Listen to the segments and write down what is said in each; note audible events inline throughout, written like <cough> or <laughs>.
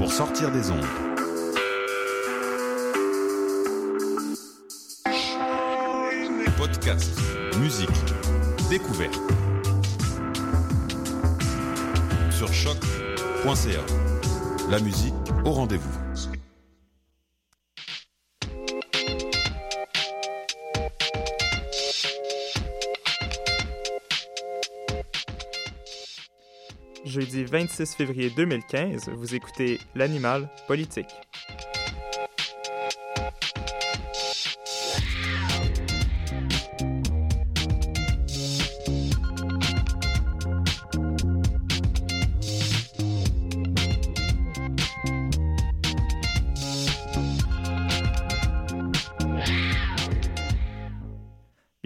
pour sortir des ondes. Podcast, musique, découverte. Sur choc.ca. La musique au rendez-vous. Jeudi 26 février 2015, vous écoutez L'Animal politique.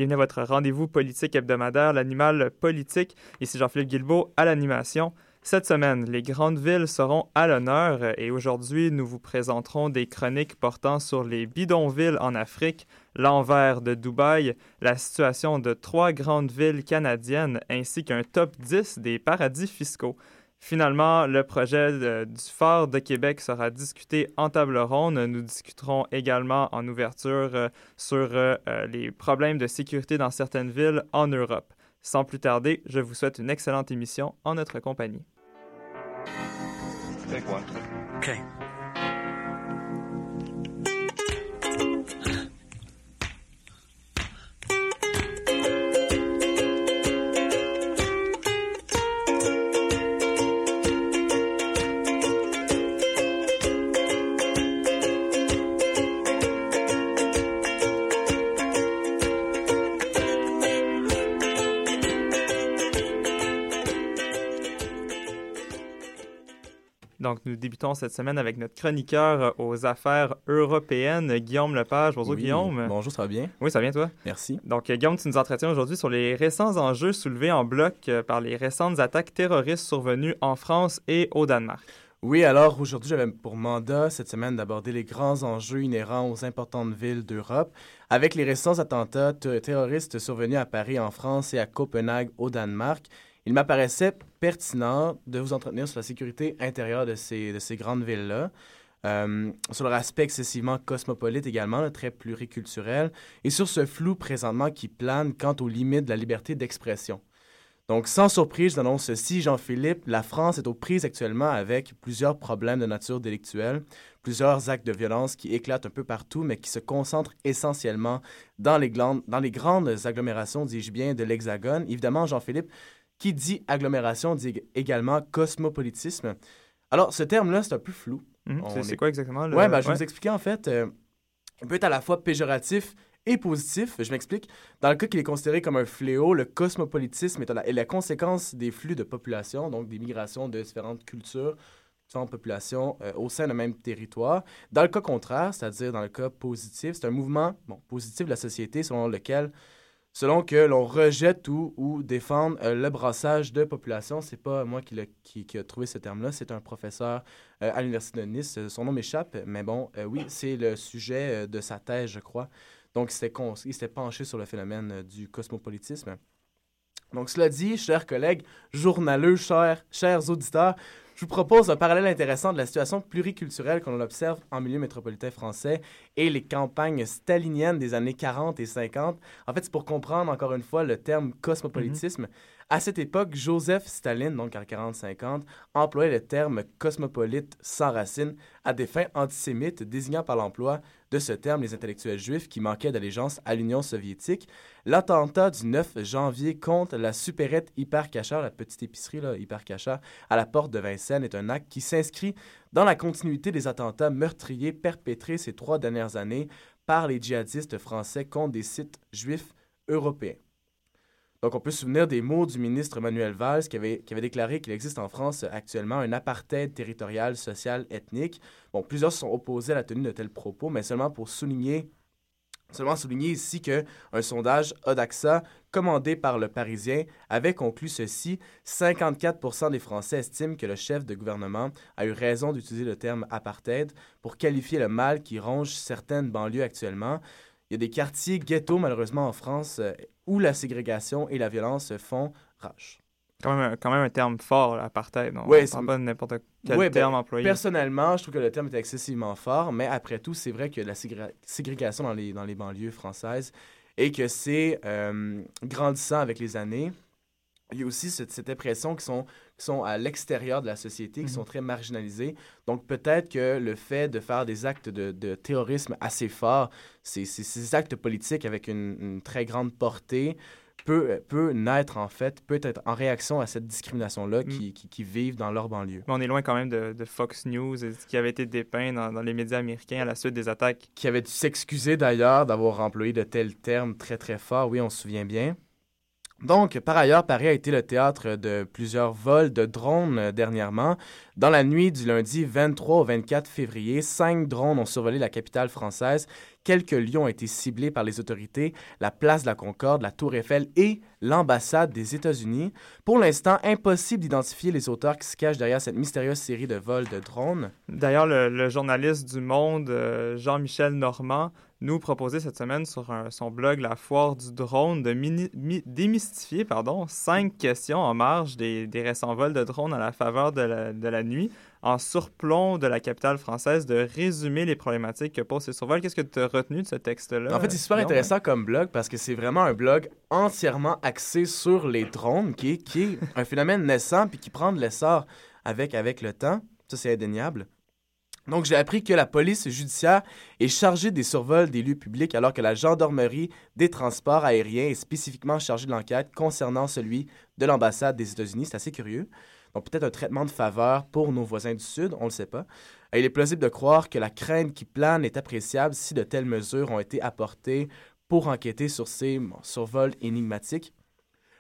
Bienvenue à votre rendez-vous politique hebdomadaire, l'animal politique. Ici Jean-Philippe Guilbeault à l'animation. Cette semaine, les grandes villes seront à l'honneur et aujourd'hui, nous vous présenterons des chroniques portant sur les bidonvilles en Afrique, l'envers de Dubaï, la situation de trois grandes villes canadiennes ainsi qu'un top 10 des paradis fiscaux. Finalement, le projet du phare de Québec sera discuté en table ronde. Nous discuterons également en ouverture euh, sur euh, euh, les problèmes de sécurité dans certaines villes en Europe. Sans plus tarder, je vous souhaite une excellente émission en notre compagnie. Donc, nous débutons cette semaine avec notre chroniqueur aux affaires européennes, Guillaume Lepage. Bonjour, Oui, Guillaume. Bonjour, ça va bien? Oui, ça vient, toi? Merci. Donc, euh, Guillaume, tu nous entretiens aujourd'hui sur les récents enjeux soulevés en bloc euh, par les récentes attaques terroristes survenues en France et au Danemark. Oui, alors aujourd'hui, j'avais pour mandat cette semaine d'aborder les grands enjeux inhérents aux importantes villes d'Europe avec les récents attentats te- terroristes survenus à Paris en France et à Copenhague au Danemark. Il m'apparaissait pertinent de vous entretenir sur la sécurité intérieure de ces, de ces grandes villes-là, euh, sur leur aspect excessivement cosmopolite également, très pluriculturel, et sur ce flou présentement qui plane quant aux limites de la liberté d'expression. Donc, sans surprise, je vous annonce ceci, Jean-Philippe, la France est aux prises actuellement avec plusieurs problèmes de nature délictuelle, plusieurs actes de violence qui éclatent un peu partout, mais qui se concentrent essentiellement dans les grandes agglomérations, dis-je bien, de l'Hexagone. Évidemment, Jean-Philippe, qui dit agglomération dit également cosmopolitisme. Alors, ce terme-là, c'est un peu flou. Mhm. C'est est- c'est quoi exactement? Le... Ouais, ben, je vais ouais. vous expliquer en fait. euh, il peut être à la fois péjoratif et positif. Je m'explique. Dans le cas qu'il est considéré comme un fléau, le cosmopolitisme est la, est la conséquence des flux de population, donc des migrations de différentes cultures, différentes populations euh, au sein d'un même territoire. Dans le cas contraire, c'est-à-dire dans le cas positif, c'est un mouvement bon, positif de la société selon lequel selon que l'on rejette ou, ou défende euh, le brassage de population. C'est pas moi qui, a trouvé ce terme-là, c'est un professeur euh, à l'Université de Nice. Euh, Son nom m'échappe, mais bon, oui, c'est le sujet de sa thèse, je crois. Donc, il s'était penché sur le phénomène du cosmopolitisme. Donc, cela dit, chers collègues, journaleux, chers, chers auditeurs, je vous propose un parallèle intéressant de la situation pluriculturelle qu'on observe en milieu métropolitain français et les campagnes staliniennes des années 40 et 50. En fait, c'est pour comprendre encore une fois le terme cosmopolitisme. À cette époque, Joseph Staline, donc en 40-50, employait le terme cosmopolite sans racine à des fins antisémites, désignant par l'emploi de ce terme les intellectuels juifs qui manquaient d'allégeance à l'Union soviétique. L'attentat du 9 janvier contre la supérette Hyper Cacher, la petite épicerie là, Hyper Cacher, à la porte de Vincennes, est un acte qui s'inscrit dans la continuité des attentats meurtriers perpétrés ces trois dernières années par les djihadistes français contre des sites juifs européens. Donc, on peut se souvenir des mots du ministre Manuel Valls qui avait, déclaré qu'il existe en France actuellement un apartheid territorial, social, ethnique. Bon, plusieurs se sont opposés à la tenue de tels propos, mais seulement pour souligner, seulement souligner ici que un sondage Odaxa commandé par le Parisien avait conclu ceci 54% des Français estiment que le chef de gouvernement a eu raison d'utiliser le terme apartheid pour qualifier le mal qui ronge certaines banlieues actuellement. Il y a des quartiers ghettos, malheureusement, en France, euh, où la ségrégation et la violence font rage. quand même, quand même un terme fort, l'apartheid. Ne c'est- pas n'importe quel Ouais, ben, terme employé. Personnellement, je trouve que le terme est excessivement fort, mais après tout, c'est vrai que la ségré- ségrégation dans les, dans les banlieues françaises et que c'est euh, grandissant avec les années. Il y a aussi cette, cette impression qu'ils sont, à l'extérieur de la société, qui Mhm. sont très marginalisés. Donc peut-être que le fait de faire des actes de, de terrorisme assez forts, ces, ces- ces actes politiques avec une, une très grande portée, peut, peut naître en fait, peut être en réaction à cette discrimination-là Mm. qui, qui, qui vivent dans leur banlieue. Mais on est loin quand même de, de Fox News, qui avait été dépeint dans, dans les médias américains à la suite des attaques. qui avait dû s'excuser d'ailleurs d'avoir employé de tels termes très très forts, oui, on se souvient bien. Donc, par ailleurs, Paris a été le théâtre de plusieurs vols de drones euh, dernièrement. Dans la nuit du lundi 23 au 24 février, cinq drones ont survolé la capitale française. Quelques lieux ont été ciblés par les autorités, la place de la Concorde, la Tour Eiffel et l'ambassade des États-Unis. Pour l'instant, impossible d'identifier les auteurs qui se cachent derrière cette mystérieuse série de vols de drones. D'ailleurs, le, journaliste du Monde, euh, Jean-Michel Normand, nous proposait cette semaine sur un- son blog La Foire du Drone de mini- mi- démystifier pardon, cinq questions en marge des, des récents vols de drones à la faveur de la, de la nuit, en surplomb de la capitale française, de résumer les problématiques que posent ces survols. Qu'est-ce que tu as retenu de ce texte-là? En fait, c'est super intéressant comme blog parce que c'est vraiment un blog entièrement axé sur les drones, qui est, qui est un phénomène naissant puis qui prend de l'essor avec, avec le temps. Ça, c'est indéniable. Donc, j'ai appris que la police judiciaire est chargée des survols des lieux publics alors que la gendarmerie des transports aériens est spécifiquement chargée de l'enquête concernant celui de l'ambassade des États-Unis. C'est assez curieux. Donc, peut-être un traitement de faveur pour nos voisins du Sud, on ne le sait pas. Il est plausible de croire que la crainte qui plane est appréciable si de telles mesures ont été apportées pour enquêter sur ces survols énigmatiques.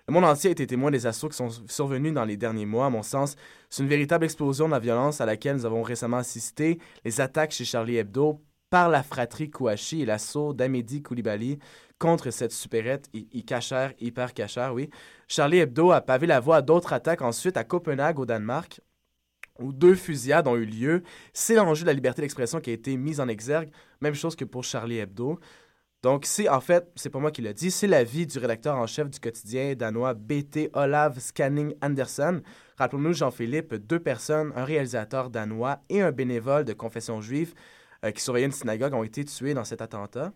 Le monde entier a été témoin des assauts qui sont survenus dans les derniers mois. À mon sens, c'est une véritable explosion de la violence à laquelle nous avons récemment assisté. Les attaques chez Charlie Hebdo par la fratrie Kouachi et l'assaut d'Amédi Koulibaly contre cette supérette cachère, hyper cachère, oui. Charlie Hebdo a pavé la voie à d'autres attaques ensuite à Copenhague, au Danemark, où deux fusillades ont eu lieu. C'est l'enjeu de la liberté d'expression qui a été mise en exergue. Même chose que pour Charlie Hebdo. Donc, c'est en fait, c'est pas moi qui l'a dit, c'est l'avis du rédacteur en chef du quotidien danois BT Olav Scanning Andersen. Rappelons-nous, Jean-Philippe, deux personnes, un réalisateur danois et un bénévole de confession juive euh, qui surveillaient une synagogue ont été tués dans cet attentat.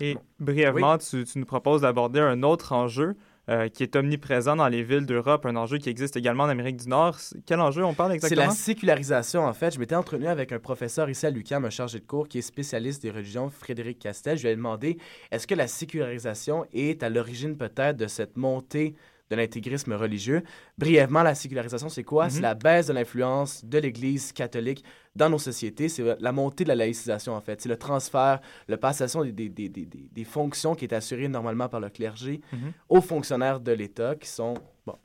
Et brièvement, tu, tu nous proposes d'aborder un autre enjeu euh, qui est omniprésent dans les villes d'Europe, un enjeu qui existe également en Amérique du Nord. C'est- Quel enjeu on parle C'est exactement? la sécularisation, en fait. Je m'étais entretenu avec un professeur ici à l'UQAM, un chargé de cours qui est spécialiste des religions, Frédéric Castel. Je lui ai demandé est-ce que la sécularisation est à l'origine peut-être de cette montée de l'intégrisme religieux? Brièvement, la sécularisation, c'est quoi? C'est Mhm. la baisse de l'influence de l'Église catholique dans nos sociétés. C'est la montée de la laïcisation, en fait. C'est le transfert, la passation des, des, des, des, fonctions qui est assurée normalement par le clergé Mhm. aux fonctionnaires de l'État qui sont, bon,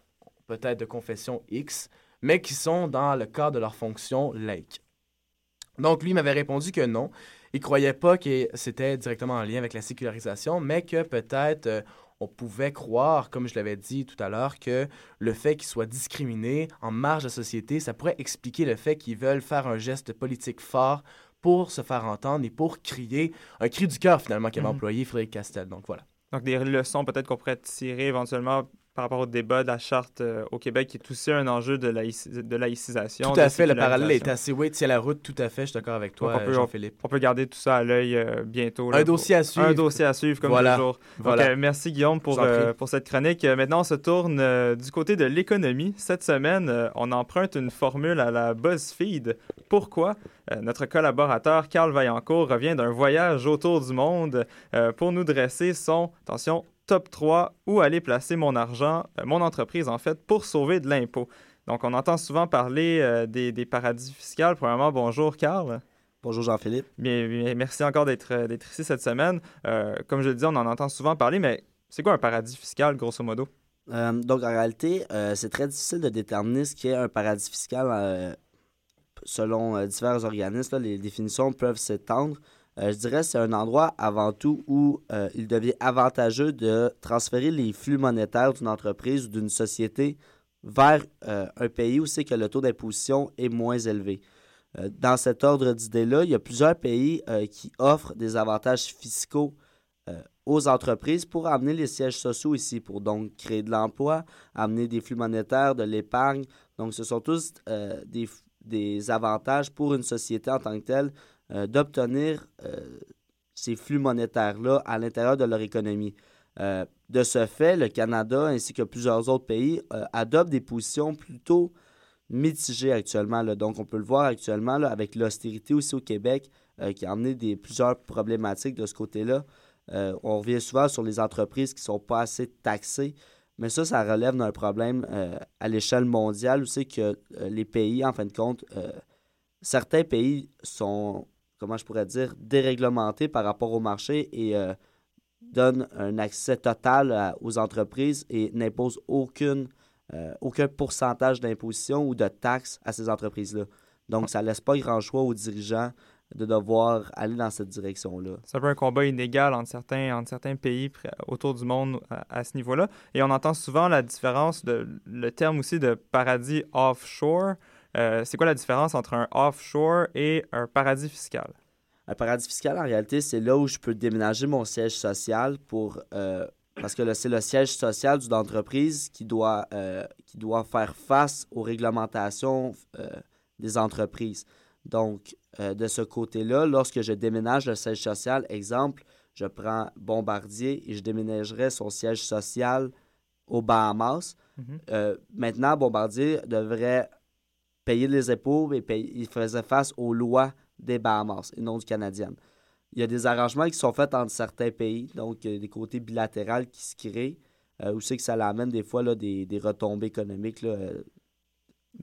peut-être de confession X, mais qui sont dans le cadre de leur fonction laïque. Donc, lui m'avait répondu que non. Il croyait pas que c'était directement en lien avec la sécularisation, mais que peut-être euh, on pouvait croire, comme je l'avais dit tout à l'heure, que le fait qu'ils soient discriminés en marge de la société, ça pourrait expliquer le fait qu'ils veulent faire un geste politique fort pour se faire entendre et pour crier un cri du cœur finalement qu'avait Mhm. employé Frédéric Castel. Donc voilà. Donc, des leçons peut-être qu'on pourrait tirer éventuellement par rapport au débat de la charte euh, au Québec, qui est aussi un enjeu de, de laïcisation. Tout à fait, le parallèle est assez, oui, tient la route, tout à fait, je suis d'accord avec toi, euh, peut- Jean-Philippe. On peut garder tout ça à l'œil euh, bientôt. là, Un pour- dossier à suivre. Un dossier à suivre, comme Voilà. toujours. Voilà. Donc, euh, merci Guillaume pour, pour cette chronique. Maintenant, on se tourne du côté de l'économie. Cette semaine, on emprunte une formule à la BuzzFeed. Pourquoi? Notre collaborateur Carl Vaillancourt revient d'un voyage autour du monde pour nous dresser son, attention, top 3 où aller placer mon argent, euh, mon entreprise en fait, pour sauver de l'impôt. Donc, on entend souvent parler euh, des, des paradis fiscaux. Premièrement, bonjour Carl. Bonjour Jean-Philippe. Bien, bien, merci encore d'être euh, d'être ici cette semaine. Euh, comme je le dis, on en entend souvent parler, mais c'est quoi un paradis fiscal, grosso modo? Euh, donc, en réalité, c'est très difficile de déterminer ce qu'est un paradis fiscal selon divers organismes. là. les définitions peuvent s'étendre. Euh, je dirais c'est un endroit avant tout où euh, il devient avantageux de transférer les flux monétaires d'une entreprise ou d'une société vers euh, un pays où c'est que le taux d'imposition est moins élevé. Dans cet ordre d'idées-là, il y a plusieurs pays qui offrent des avantages fiscaux aux entreprises pour amener les sièges sociaux ici, pour donc créer de l'emploi, amener des flux monétaires, de l'épargne. Donc, ce sont tous des, des, avantages pour une société en tant que telle euh, d'obtenir euh, ces flux monétaires-là à l'intérieur de leur économie. de ce fait, le Canada ainsi que plusieurs autres pays adoptent des positions plutôt mitigées actuellement. Donc, on peut le voir actuellement avec l'austérité aussi au Québec qui a amené des, plusieurs problématiques de ce côté-là. Euh, on revient souvent sur les entreprises qui ne sont pas assez taxées, mais ça, ça relève d'un problème euh, à l'échelle mondiale où c'est que euh, les pays, en fin de compte, certains pays sont, comment je pourrais dire, déréglementés par rapport au marché et donnent un accès total aux entreprises et n'imposent aucune, aucun pourcentage d'imposition ou de taxes à ces entreprises-là. Donc, ça ne laisse pas grand choix aux dirigeants de devoir aller dans cette direction-là. C'est un un combat inégal entre certains, entre certains pays autour du monde à, ce niveau-là. Et on entend souvent la différence, de, le terme aussi de paradis offshore. Euh, c'est quoi la différence entre un offshore et un paradis fiscal? Un paradis fiscal, en réalité, c'est là où je peux déménager mon siège social pour... Euh, parce que c'est le siège social d'une entreprise qui doit, euh, qui doit faire face aux réglementations des entreprises. Donc, euh, de ce côté-là, lorsque je déménage le siège social, exemple, je prends Bombardier et je déménagerai son siège social aux Bahamas. Mhm. Maintenant, Bombardier devrait payer les épaules et il faisait face aux lois des Bahamas et non du Canadien. Il y a des arrangements qui sont faits entre certains pays, donc des côtés bilatéraux qui se créent, euh, où c'est que ça amène des fois là, des, retombées économiques,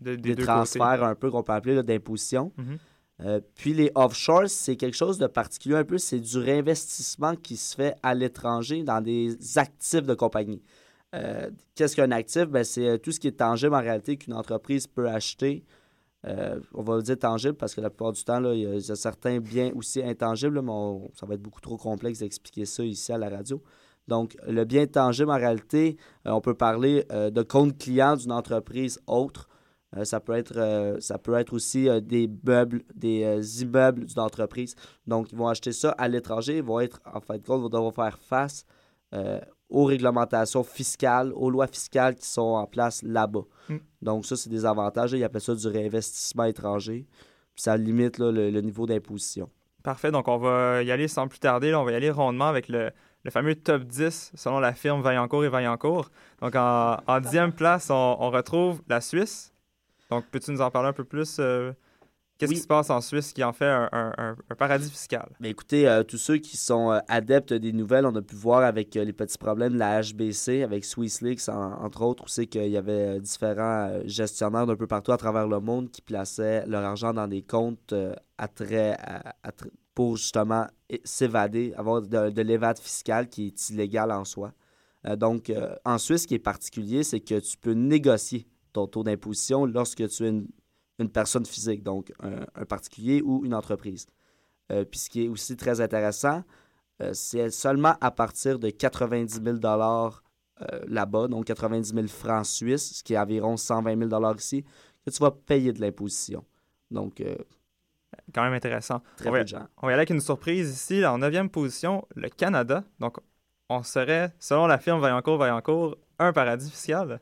des, transferts un peu qu'on peut appeler d'imposition. Mhm. Euh, puis les offshores, c'est quelque chose de particulier un peu, c'est du réinvestissement qui se fait à l'étranger dans des actifs de compagnie. Euh, qu'est-ce qu'un actif? Ben, c'est euh, tout ce qui est tangible en réalité qu'une entreprise peut acheter. on va dire tangible parce que la plupart du temps, il, y a, certains biens aussi intangibles, mais ça va être beaucoup trop complexe d'expliquer ça ici à la radio. Donc, le bien tangible, en réalité, on peut parler de compte client d'une entreprise autre euh, ça, peut être, euh, ça peut être aussi euh, des meubles, des immeubles d'une entreprise. Donc, ils vont acheter ça à l'étranger. Ils vont être, en fin de compte, vont devoir faire face aux réglementations fiscales, aux lois fiscales qui sont en place là-bas. Mm. Donc, ça, c'est des avantages. Ils appellent ça du réinvestissement étranger. Puis ça limite le, niveau d'imposition. Parfait. Donc, on va y aller sans plus tarder. on va y aller rondement avec le, fameux top 10 selon la firme Vaillancourt et Vaillancourt. Donc, en, dixième place, on retrouve la Suisse donc, peux-tu nous en parler un peu plus? Euh, qu'est-ce qui se passe en Suisse qui en fait un, paradis fiscal? Bien, écoutez, euh, tous ceux qui sont euh, adeptes des nouvelles, on a pu voir avec les petits problèmes de la HBC, avec SwissLeaks, entre autres, où c'est qu'il y avait différents gestionnaires d'un peu partout à travers le monde qui plaçaient leur argent dans des comptes à très, pour justement s'évader, avoir de, de l'évade fiscale qui est illégal en soi. donc, en Suisse, ce qui est particulier, c'est que tu peux négocier ton taux d'imposition lorsque tu es une, personne physique, donc un, particulier ou une entreprise. Euh, puis ce qui est aussi très intéressant, euh, c'est seulement à partir de 90 000 euh, là-bas, donc 90 000 francs suisses, ce qui est environ 120 000 ici, que tu vas payer de l'imposition. Donc, quand même intéressant. Très on, va, on va y aller avec une surprise ici. En neuvième position, le Canada. Donc, on serait, selon la firme Vaillancourt Vaillancourt, un paradis fiscal.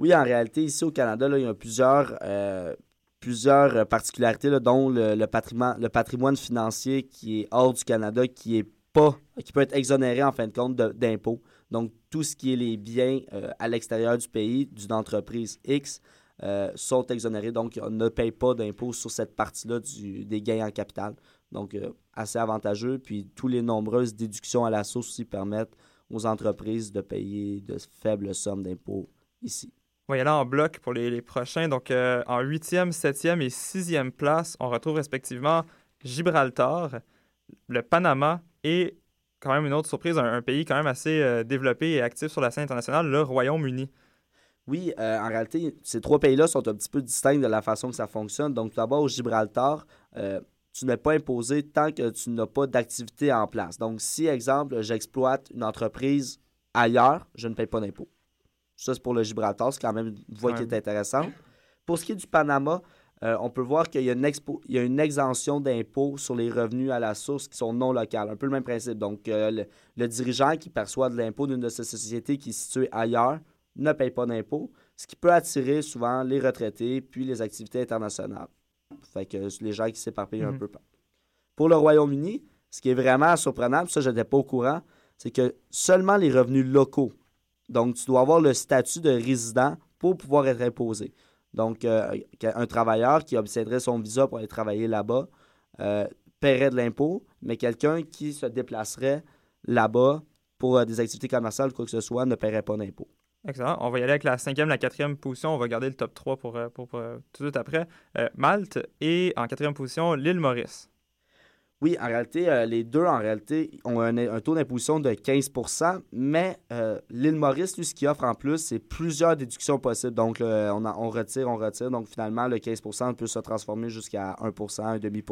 Oui, en réalité, ici au Canada, il y a plusieurs, euh, plusieurs particularités, dont le, patrimoine, le patrimoine financier qui est hors du Canada, qui est pas, qui peut être exonéré en fin de compte d'impôts. Donc, tout ce qui est les biens euh, à l'extérieur du pays d'une entreprise X euh, sont exonérés. Donc, on ne paye pas d'impôts sur cette partie-là des gains en capital. Donc, assez avantageux. Puis, toutes les nombreuses déductions à la source aussi permettent aux entreprises de payer de faibles sommes d'impôts ici. On va y aller en bloc pour les, prochains. Donc, euh, en huitième, septième et sixième place, on retrouve respectivement Gibraltar, le Panama et quand même une autre surprise, un, pays quand même assez euh, développé et actif sur la scène internationale, le Royaume-Uni. Oui, euh, en réalité, ces trois pays-là sont un petit peu distincts de la façon que ça fonctionne. Donc, tout d'abord, Gibraltar, tu n'es pas imposé tant que tu n'as pas d'activité en place. Donc, si, exemple, j'exploite une entreprise ailleurs, je ne paye pas d'impôt. Ça, c'est pour le Gibraltar. C'est quand même une voie qui est intéressante. Pour ce qui est du Panama, euh, on peut voir qu'il y, y a une exemption d'impôt sur les revenus à la source qui sont non locales. Un peu le même principe. Donc, euh, le, le dirigeant qui perçoit de l'impôt d'une de ces sociétés qui est située ailleurs ne paye pas d'impôt, ce qui peut attirer souvent les retraités puis les activités internationales. Fait que les gens qui s'éparpillent un Mhm. peu. Pour le Royaume-Uni, ce qui est vraiment surprenant, ça, je n'étais pas au courant, c'est que seulement les revenus locaux. Donc, tu dois avoir le statut de résident pour pouvoir être imposé. Donc, euh, un travailleur qui obtiendrait son visa pour aller travailler là-bas euh, paierait de l'impôt, mais quelqu'un qui se déplacerait là-bas pour euh, des activités commerciales ou quoi que ce soit ne paierait pas d'impôt. Excellent. On va y aller avec la cinquième, la quatrième position. On va garder le top 3 pour, tout de suite après. Malte et en quatrième position, l'île Maurice. Oui, en réalité, euh, les deux, en réalité, ont un, taux d'imposition de 15% mais euh, l'île Maurice, lui, ce qu'il offre en plus, c'est plusieurs déductions possibles. Donc, on, en- on retire, on retire. Donc, finalement, le 15% peut se transformer jusqu'à 1% 1 demi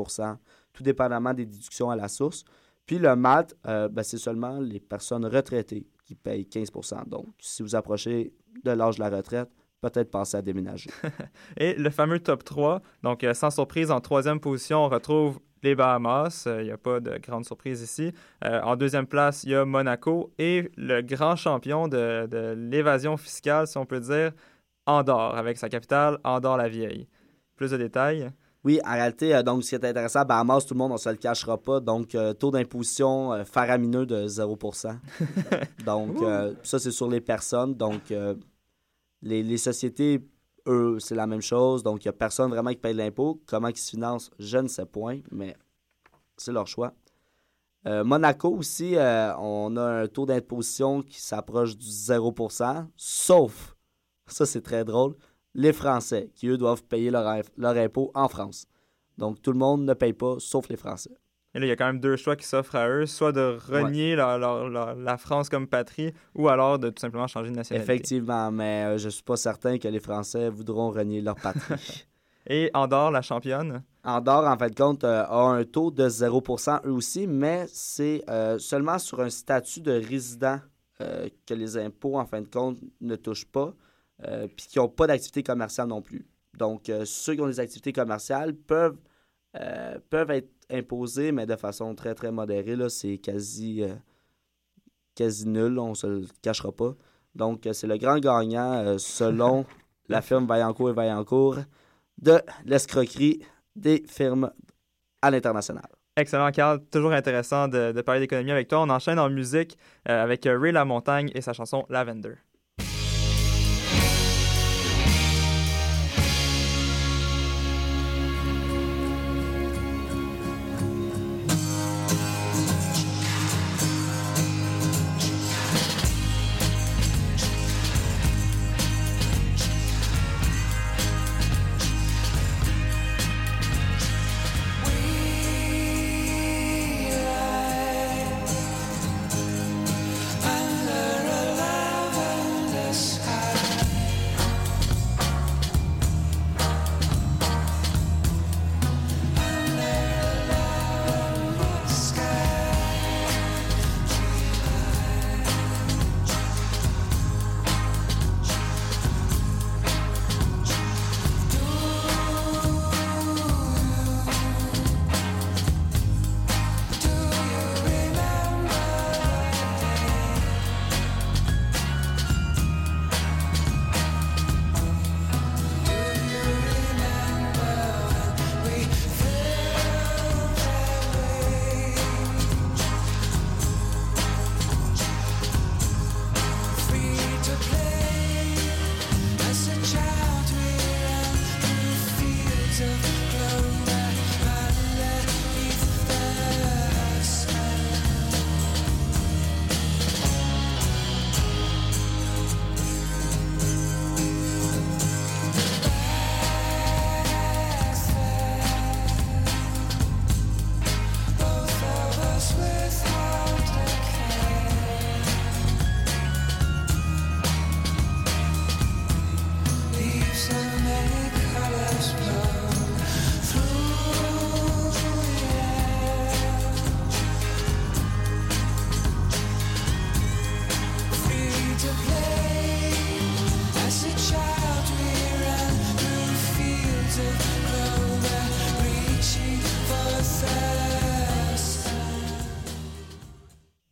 tout dépendamment des déductions à la source. Puis, le MALT, euh, ben, c'est seulement les personnes retraitées qui payent 15% Donc, si vous approchez de l'âge de la retraite, peut-être penser à déménager. <laughs> Et le fameux top 3. Donc, sans surprise, en troisième position, on retrouve les Bahamas. Euh, Il n'y a pas de grande surprise ici. Euh, en deuxième place, il y a Monaco. Et le grand champion de, de l'évasion fiscale, si on peut dire, Andorre, avec sa capitale, Andorre-la-Vieille. Plus de détails? Oui, en réalité, euh, donc, ce qui est intéressant, à Bahamas, tout le monde, on se le cachera pas. Donc, euh, taux d'imposition euh, faramineux de 0% <laughs> Donc, euh, ça, c'est sur les personnes. Donc, euh, les, les sociétés, eux, c'est la même chose. Donc, il n'y a personne vraiment qui paye l'impôt. Comment ils se financent, je ne sais point, mais c'est leur choix. Euh, Monaco aussi, euh, on a un taux d'imposition qui s'approche du 0% sauf, ça c'est très drôle, les Français, qui eux doivent payer leur, leur impôt en France. Donc tout le monde ne paye pas, sauf les Français. Et là, il y a quand même deux choix qui s'offrent à eux, soit de renier leur- leur- leur- la France comme patrie, ou alors de tout simplement changer de nationalité. Effectivement, mais euh, je suis pas certain que les Français voudront renier leur patrie. <laughs> <laughs> Et Andorre, la championne? Andorre, en fin de compte, euh, a un taux de 0% eux aussi, mais c'est euh, seulement sur un statut de résident euh, que les impôts, en fin de compte, ne touchent pas, puis qui n'ont pas d'activité commerciale non plus. Donc, ceux qui ont des activités commerciales peuvent, euh, peuvent être imposés, mais de façon très, très modérée. là. C'est quasi, euh, quasi nul, on ne se le cachera pas. Donc, euh, c'est le grand gagnant, selon <laughs> la firme Vaillancourt et Vaillancourt, de l'escroquerie des firmes à l'international. Excellent, Carl. Toujours intéressant de, de parler d'économie avec toi. On enchaîne en musique euh, avec Ray Lamontagne et sa chanson lavender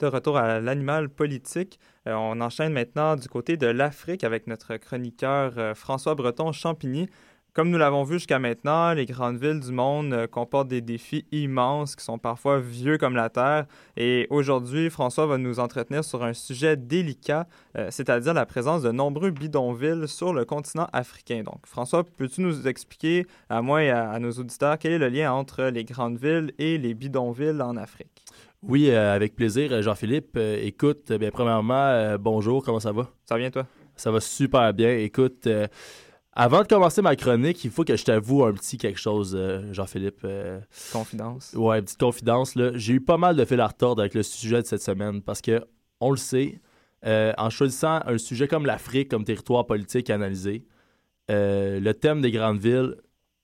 Retour à l'animal politique, euh, on enchaîne maintenant du côté de l'Afrique avec notre chroniqueur euh, François Breton Champigny. Comme nous l'avons vu jusqu'à maintenant, les grandes villes du monde euh, comportent des défis immenses qui sont parfois vieux comme la Terre. Et aujourd'hui, François va nous entretenir sur un sujet délicat, c'est-à-dire la présence de nombreux bidonvilles sur le continent africain. Donc, François, peux-tu nous expliquer, à moi et à nos auditeurs, quel est le lien entre les grandes villes et les bidonvilles en Afrique? Oui, euh, avec plaisir, euh, Jean-Philippe. Euh, écoute, bien, premièrement, bonjour, comment ça va? Ça va bien, toi? Ça va super bien. Écoute, avant de commencer ma chronique, il faut que je t'avoue un petit quelque chose, Jean-Philippe. confidence. Ouais, une petite confidence. J'ai eu pas mal de fil à retordre avec le sujet de cette semaine parce que, on le sait, en choisissant un sujet comme l'Afrique comme territoire politique analysé, le thème des grandes villes,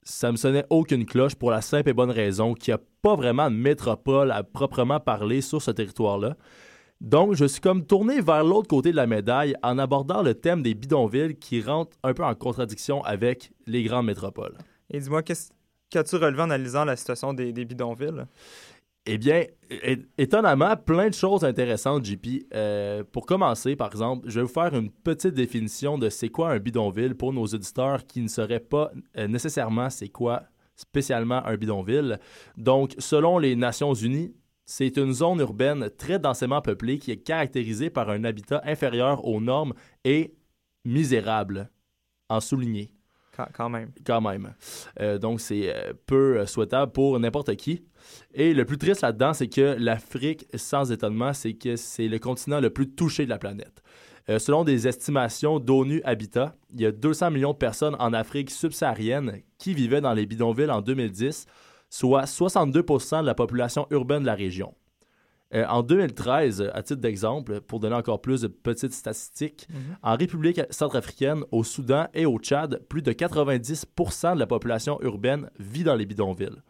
ça me sonnait aucune cloche pour la simple et bonne raison qu'il n'y a pas vraiment de métropole à proprement parler sur ce territoire-là. Donc, je suis comme tourné vers l'autre côté de la médaille en abordant le thème des bidonvilles qui rentre un peu en contradiction avec les grandes métropoles. Et dis-moi, qu'as-tu relevé en analysant la situation des bidonvilles? Eh bien, étonnamment, plein de choses intéressantes, JP. Euh, pour commencer, par exemple, je vais vous faire une petite définition de c'est quoi un bidonville pour nos auditeurs qui ne sauraient pas euh, nécessairement c'est quoi spécialement un bidonville. Donc, selon les Nations Unies, c'est une zone urbaine très densément peuplée qui est caractérisée par un habitat inférieur aux normes et misérable, en souligné. Quand même. Euh, donc, c'est euh, peu euh, souhaitable pour n'importe qui. Et le plus triste là-dedans, c'est que l'Afrique, sans étonnement, c'est que c'est le continent le plus touché de la planète. selon des estimations d'ONU Habitat, il y a 200 millions de personnes en Afrique subsaharienne qui vivaient dans les bidonvilles en 2010, soit 62% de la population urbaine de la région. Euh, en 2013, à titre d'exemple, pour donner encore plus de petites statistiques, mhm. en République centrafricaine, au Soudan et au Tchad, plus de 90% de la population urbaine vit dans les bidonvilles.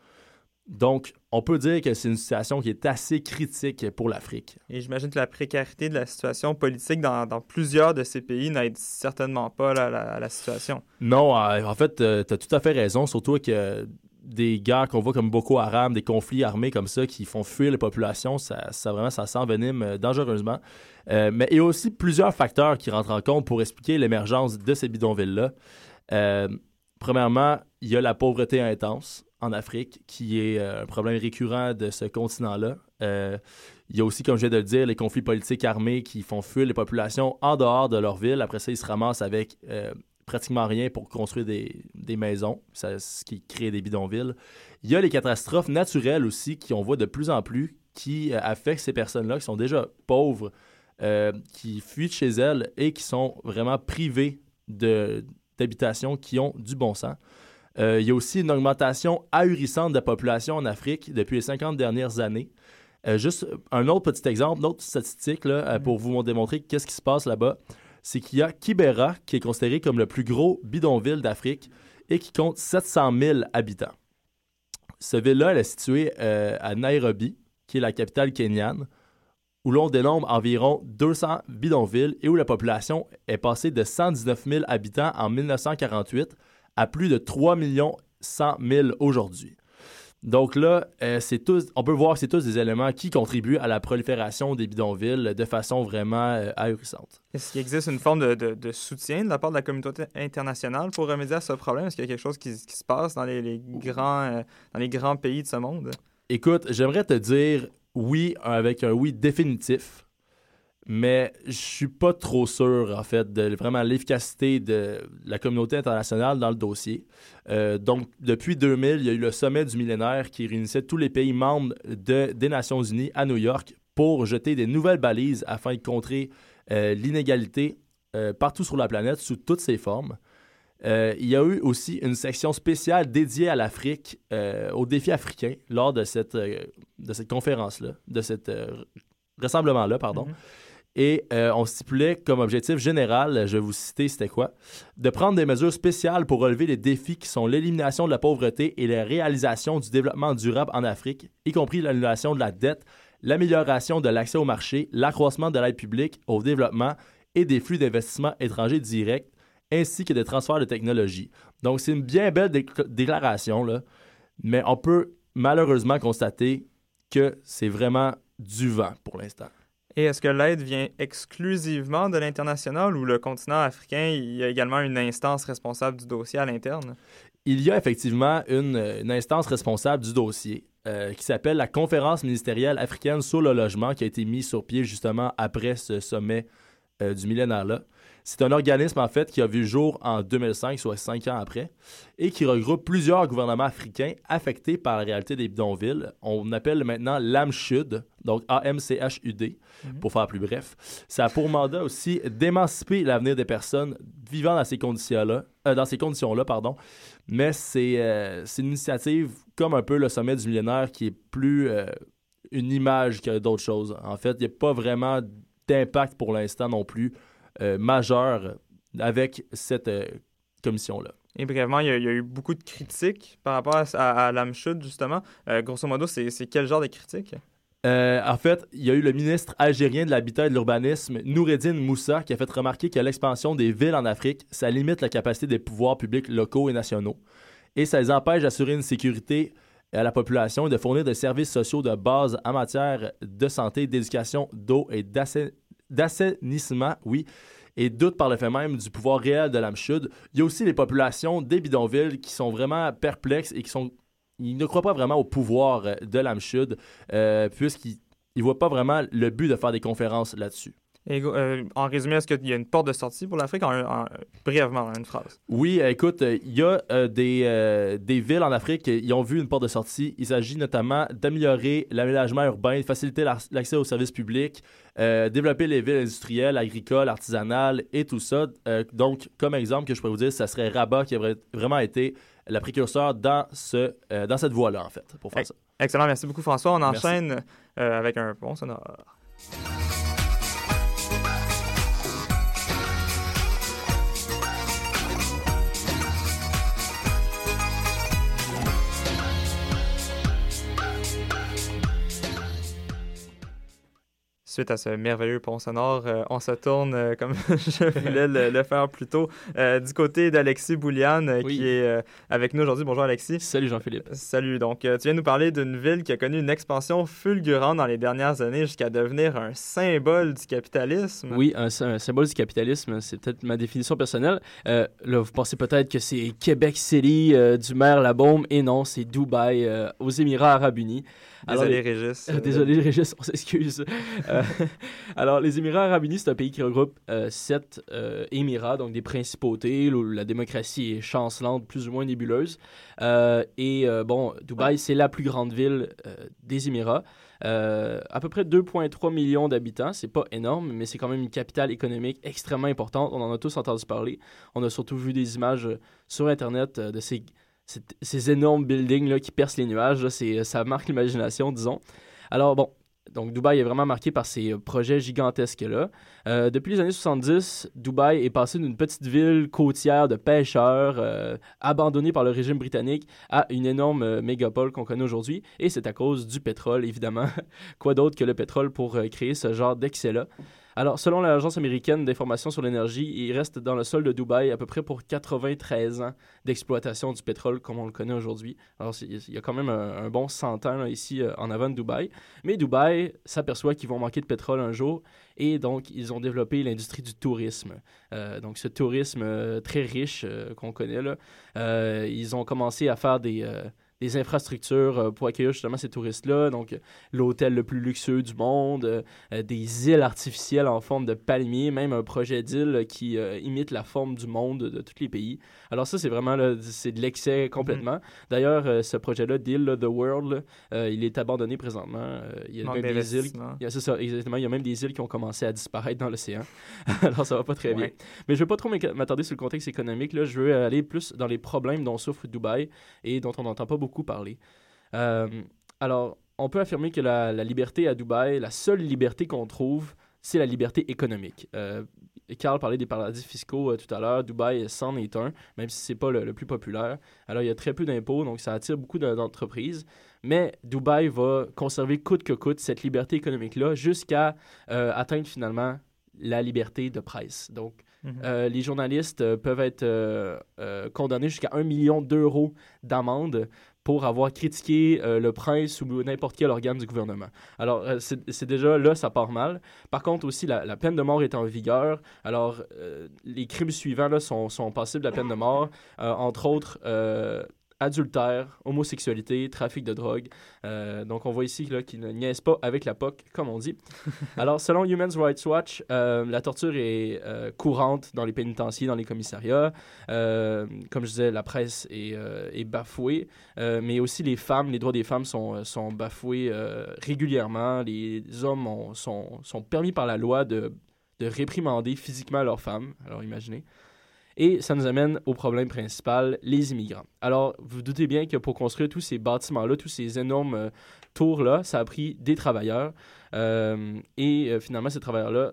Donc, on peut dire que c'est une situation qui est assez critique pour l'Afrique. Et j'imagine que la précarité de la situation politique dans, plusieurs de ces pays n'aide certainement pas la, la, situation. Non, euh, en fait, euh, tu as tout à fait raison, surtout que des guerres qu'on voit comme Boko Haram, des conflits armés comme ça qui font fuir les populations, ça, vraiment, ça s'envenime euh, dangereusement. Euh, mais il y a aussi plusieurs facteurs qui rentrent en compte pour expliquer l'émergence de ces bidonvilles-là. Euh, premièrement, il y a la pauvreté intense en Afrique, qui est un problème récurrent de ce continent-là. il y a aussi, comme je viens de le dire, les conflits politiques armés qui font fuir les populations en dehors de leur ville. Après ça, ils se ramassent avec pratiquement rien pour construire des, maisons, ce qui crée des bidonvilles. Il y a les catastrophes naturelles aussi qu'on voit de plus en plus qui euh, affectent ces personnes-là qui sont déjà pauvres, euh, qui fuient de chez elles et qui sont vraiment privées d'habitations qui ont du bon sens. Euh, il y a aussi une augmentation ahurissante de la population en Afrique depuis les 50 dernières années. juste un autre petit exemple, une autre statistique là, pour vous démontrer qu'est-ce qui se passe là-bas c'est qu'il y a Kibera, qui est considéré comme le plus gros bidonville d'Afrique et qui compte 700 000 habitants. Cette ville-là, est située euh, à Nairobi, qui est la capitale kenyane, où l'on dénombre environ 200 bidonvilles et où la population est passée de 119 000 habitants en 1948 à plus de 3 100 000 aujourd'hui. Donc là, euh, c'est tous, on peut voir que c'est tous des éléments qui contribuent à la prolifération des bidonvilles de façon vraiment euh, ahurissante. Est-ce qu'il existe une forme de, soutien de la part de la communauté internationale pour remédier à ce problème? Est-ce qu'il y a quelque chose qui, se passe dans les, grands, euh, dans les grands pays de ce monde? Écoute, j'aimerais te dire oui avec un oui définitif mais je suis pas trop sûr, en fait, de vraiment l'efficacité de la communauté internationale dans le dossier. Euh, donc, depuis 2000, il y a eu le sommet du millénaire qui réunissait tous les pays membres de, des Nations Unies à New York pour jeter des nouvelles balises afin de contrer euh, l'inégalité euh, partout sur la planète sous toutes ses formes. il y a eu aussi une section spéciale dédiée à l'Afrique, aux défis africains, lors de cette, de cette conférence-là, de cet rassemblement-là, pardon. Mm-hmm. Et euh, on stipulait comme objectif général, je vais vous citer, c'était quoi? De prendre des mesures spéciales pour relever les défis qui sont l'élimination de la pauvreté et la réalisation du développement durable en Afrique, y compris l'annulation de la dette, l'amélioration de l'accès au marché, l'accroissement de l'aide publique au développement et des flux d'investissement étrangers directs, ainsi que des transferts de technologie. Donc, c'est une bien belle déclaration, là, mais on peut malheureusement constater que c'est vraiment du vent pour l'instant. Et est-ce que l'aide vient exclusivement de l'international ou le continent africain, il y a également une instance responsable du dossier à l'interne? Il y a effectivement une, instance responsable du dossier euh, qui s'appelle la Conférence ministérielle africaine sur le logement qui a été mise sur pied justement après ce sommet euh, du millénaire-là. C'est un organisme, en fait, qui a vu le jour en 2005, soit cinq ans après, et qui regroupe plusieurs gouvernements africains affectés par la réalité des bidonvilles. On appelle maintenant l'AMCHUD, donc A-M-C-H-U-D, Mhm. pour faire plus bref. Ça a pour mandat aussi d'émanciper l'avenir des personnes vivant dans ces conditions-là, euh, dans ces conditions-là, pardon. Mais c'est euh, c'est une initiative comme un peu le sommet du millénaire qui est plus euh, une image que d'autres choses. En fait, il n'y a pas vraiment d'impact pour l'instant non plus majeur avec cette euh, commission-là. Et brièvement, il y, a, il y a eu beaucoup de critiques par rapport à, à, à l'AMCHUD, justement. Euh, grosso modo, c'est quel genre de critiques? Euh, en fait, il y a eu le ministre algérien de l'Habitat et de l'Urbanisme, Noureddin Moussa, qui a fait remarquer que l'expansion des villes en Afrique, ça limite la capacité des pouvoirs publics locaux et nationaux. Et ça les empêche d'assurer une sécurité à la population et de fournir des services sociaux de base en matière de santé, d'éducation, d'eau et d'assainissement, oui, et doute par le fait même du pouvoir réel de l'AMCHUD. Il y a aussi les populations des bidonvilles qui sont vraiment perplexes et qui sont ils ne croient pas vraiment au pouvoir euh, de l'AMCHUD, euh, puisqu'ils ne voient pas vraiment le but de faire des conférences là-dessus. Et, euh, en résumé, est-ce qu'il y a une porte de sortie pour l'Afrique? En, en- brièvement, en une phrase. Oui, euh, écoute, euh, il y a euh, des, euh, des villes en Afrique qui ont vu une porte de sortie. Il s'agit notamment d'améliorer l'aménagement urbain, de faciliter la- l'accès aux services publics, développer les villes industrielles, agricoles, artisanales et tout ça. Donc, comme exemple que je pourrais vous dire, ça serait Rabat qui a vra- vraiment été la précurseur dans, ce, dans cette voie-là, en fait, pour faire ça. Excellent, merci beaucoup François. On enchaîne avec un pont sonore. Suite à ce merveilleux pont sonore, euh, on se tourne, euh, comme <laughs> je voulais le, le faire plus tôt, euh, du côté d'Alexis Bouliane, Oui. qui est avec nous aujourd'hui. Bonjour Alexis. Salut Jean-Philippe. Salut. Donc, tu viens nous parler d'une ville qui a connu une expansion fulgurante dans les dernières années jusqu'à devenir un symbole du capitalisme. Oui, un, sy- un symbole du capitalisme, c'est peut-être ma définition personnelle. Là, vous pensez peut-être que c'est Québec City, du maire La Baume, et non, c'est Dubaï, aux Émirats Arabes Unis. <laughs> Alors, Désolé, les- Régis. Euh, <laughs> Désolé, Régis, on s'excuse. <laughs> Euh, alors, les Émirats Arabes Unis, c'est un pays qui regroupe euh, sept euh, Émirats, donc des principautés, où la démocratie est chancelante, plus ou moins nébuleuse. Et bon, Dubaï, c'est la plus grande ville des Émirats. Euh, à peu près 2,3 millions d'habitants, c'est pas énorme, mais c'est quand même une capitale économique extrêmement importante. On en a tous entendu parler. On a surtout vu des images sur Internet de ces, ces, énormes buildings là, qui percent les nuages. ça marque l'imagination, disons. Alors, bon, donc Dubaï est vraiment marqué par ces euh, projets gigantesques-là. Euh, depuis les années 70, Dubaï est passé d'une petite ville côtière de pêcheurs euh, abandonnée par le régime britannique à une énorme mégapole qu'on connaît aujourd'hui. Et c'est à cause du pétrole, évidemment. <laughs> Quoi d'autre que le pétrole pour créer ce genre d'excès-là? Alors, selon l'Agence américaine d'information sur l'énergie, il reste dans le sol de Dubaï à peu près pour 93 ans d'exploitation du pétrole comme on le connaît aujourd'hui. Alors, il y a quand même un, bon 100 ans ici euh, en avant de Dubaï. Mais Dubaï s'aperçoit qu'ils vont manquer de pétrole un jour et donc ils ont développé l'industrie du tourisme. Euh, donc, ce tourisme euh, très riche qu'on connaît, là, ils ont commencé à faire des. Des infrastructures euh, pour accueillir justement ces touristes-là. Donc, l'hôtel le plus luxueux du monde, euh, euh, des îles artificielles en forme de palmiers, même un projet d'île qui imite la forme du monde de, tous les pays. Alors ça, c'est vraiment là, c'est de l'excès complètement. D'ailleurs, ce projet-là d'île, The World, là, il est abandonné présentement. Il y a même des îles il y a- C'est ça, exactement. Il y a même des îles qui ont commencé à disparaître dans l'océan. <laughs> Alors, ça va pas très bien. Mais je veux pas trop m'attarder sur le contexte économique. Là. Je veux aller plus dans les problèmes dont souffre Dubaï et dont on n'entend pas beaucoup parler. Euh, alors, on peut affirmer que la, la liberté à Dubaï, la seule liberté qu'on trouve, c'est la liberté économique. Euh, Carl parlait des paradis fiscaux euh, tout à l'heure. Dubaï s'en est un, même si c'est pas le, le plus populaire. Alors, il y a très peu d'impôts, donc ça attire beaucoup de- d'entreprises. Mais Dubaï va conserver coûte que coûte cette liberté économique-là jusqu'à euh, atteindre finalement la liberté de presse. Donc, Mhm. euh, les journalistes euh, peuvent être euh, euh, condamnés jusqu'à un million d'euros d'amende pour avoir critiqué euh, le prince ou n'importe quel organe du gouvernement. Alors, euh, c'est déjà là, ça part mal. Par contre, aussi, la, peine de mort est en vigueur. Alors, euh, les crimes suivants là, sont, sont passibles de la peine de mort, entre autres adultère, homosexualité, trafic de drogue. Euh, donc, on voit ici qu'ils ne niaisent pas avec la POC, comme on dit. <laughs> Alors, selon Human Rights Watch, euh, la torture est euh, courante dans les pénitenciers, dans les commissariats. Comme je disais, la presse est, est bafouée, mais aussi les femmes, les droits des femmes sont, sont bafoués régulièrement. Les hommes ont- sont, sont permis par la loi de, de réprimander physiquement leurs femmes. Alors, imaginez. Et ça nous amène au problème principal, les immigrants. Alors, vous vous doutez bien que pour construire tous ces bâtiments-là, tous ces énormes euh, tours-là, ça a pris des travailleurs. Euh, et euh, finalement, ces travailleurs-là,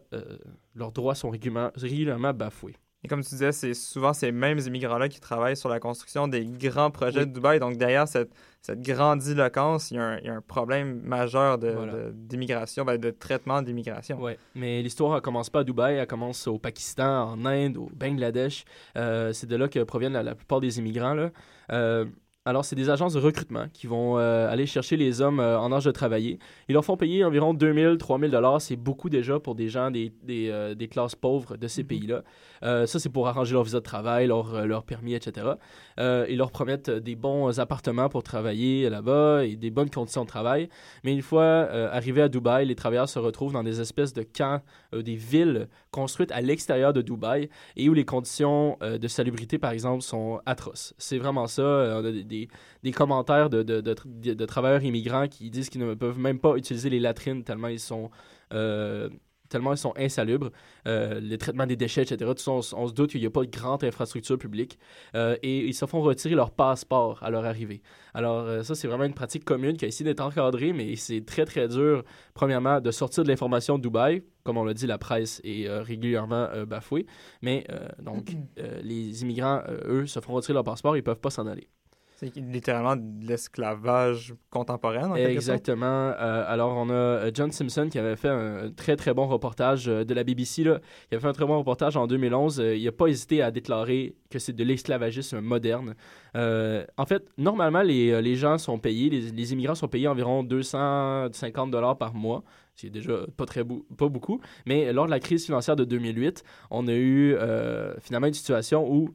leurs droits sont régulièrement bafoués. Et comme tu disais, c'est souvent ces mêmes immigrants-là qui travaillent sur la construction des grands projets Oui. de Dubaï. Donc, derrière cette, cette grandiloquence, il y, a un, il y a un problème majeur de- Voilà. de- d'immigration, ben, de traitement d'immigration. Ouais, mais l'histoire ne commence pas à Dubaï, elle commence au Pakistan, en Inde, au Bangladesh. Euh, c'est de là que proviennent la, la plupart des immigrants. Là. Euh, alors, c'est des agences de recrutement qui vont euh, aller chercher les hommes euh, en âge de travailler. Ils leur font payer environ 2000, 3000 dollars. C'est beaucoup déjà pour des gens des, des, euh, des classes pauvres de ces pays-là. Euh, ça, c'est pour arranger leur visa de travail, leur, euh, leur permis, etc. Euh, ils leur promettent des bons appartements pour travailler là-bas et des bonnes conditions de travail. Mais une fois euh, arrivés à Dubaï, les travailleurs se retrouvent dans des espèces de camps, euh, des villes construites à l'extérieur de Dubaï et où les conditions euh, de salubrité, par exemple, sont atroces. C'est vraiment ça. Euh, on a des, des- commentaires de, de, de, travailleurs immigrants qui disent qu'ils ne peuvent même pas utiliser les latrines tellement ils sont... euh, tellement ils sont insalubres, euh, le traitement des déchets, etc. Tout ça, on, se doute qu'il n'y a pas de grande infrastructure publique. Euh, et ils se font retirer leur passeport à leur arrivée. Alors, euh, ça, c'est vraiment une pratique commune qui a essayé d'être encadrée, mais c'est très, très dur, premièrement, de sortir de l'information de Dubaï. Comme on l'a dit, la presse est euh, régulièrement bafouée. Mais, donc, <clears throat> les immigrants, eux, se font retirer leur passeport, ils ne peuvent pas s'en aller. C'est littéralement de l'esclavage contemporain. Exactement. Euh, alors, on a euh, John Simpson qui avait fait un très, très bon reportage euh, de la BBC. Là. Il avait fait un très bon reportage en 2011. Euh, il n'a pas hésité à déclarer que c'est de l'esclavagisme moderne. En fait, normalement, les, les gens sont payés, les, les immigrants sont payés environ 250 dollars par mois. C'est déjà pas, très pas beaucoup. Mais lors de la crise financière de 2008, on a eu finalement une situation où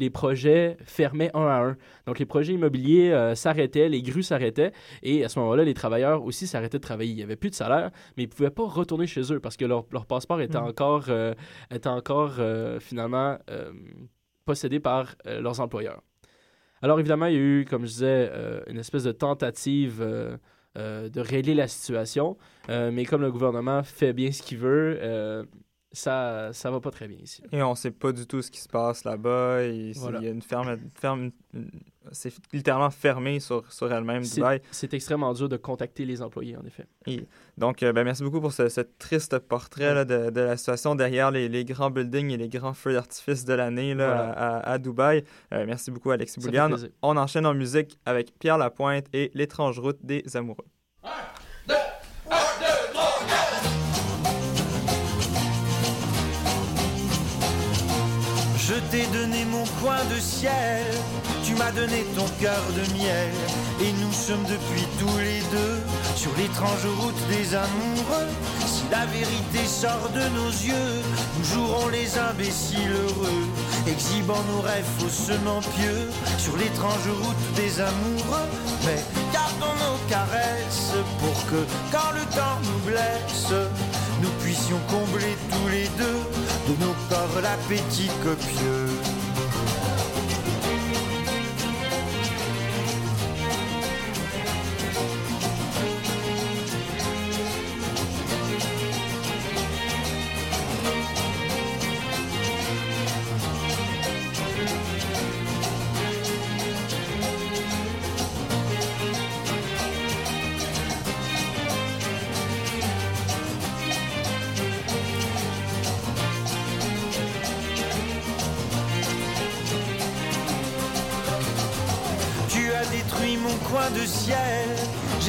les projets fermaient un à un. Donc, les projets immobiliers euh, s'arrêtaient, les grues s'arrêtaient, et à ce moment-là, les travailleurs aussi s'arrêtaient de travailler. Il n'y avait plus de salaire, mais ils ne pouvaient pas retourner chez eux parce que leur, leur passeport était Mhm. encore, euh, était encore euh, finalement euh, possédé par leurs employeurs. Alors, évidemment, il y a eu, comme je disais, une espèce de tentative euh, de régler la situation, euh, mais comme le gouvernement fait bien ce qu'il veut, euh, ça ça va pas très bien ici. Et on sait pas du tout ce qui se passe là-bas. Voilà. Il y a une ferme, ferme c'est littéralement fermé sur, sur elle-même, Dubaï. c'est extrêmement dur de contacter les employés, en effet. Donc, euh, ben, merci beaucoup pour ce, ce triste portrait là, de, de la situation derrière les, les grands buildings et les grands feux d'artifice de l'année là, Voilà. à, à Dubaï. Euh, merci beaucoup, Alexis plaisir. On enchaîne en musique avec Pierre Lapointe et L'étrange route des amoureux. Je t'ai donné mon coin de ciel, tu m'as donné ton cœur de miel, et nous sommes depuis tous les deux sur l'étrange route des amoureux. Si la vérité sort de nos yeux, nous jouerons les imbéciles heureux, exhibant nos rêves faussement pieux sur l'étrange route des amoureux. Mais gardons nos caresses pour que, quand le temps nous blesse, nous puissions combler tous les deux de nos corps l'appétit copieux.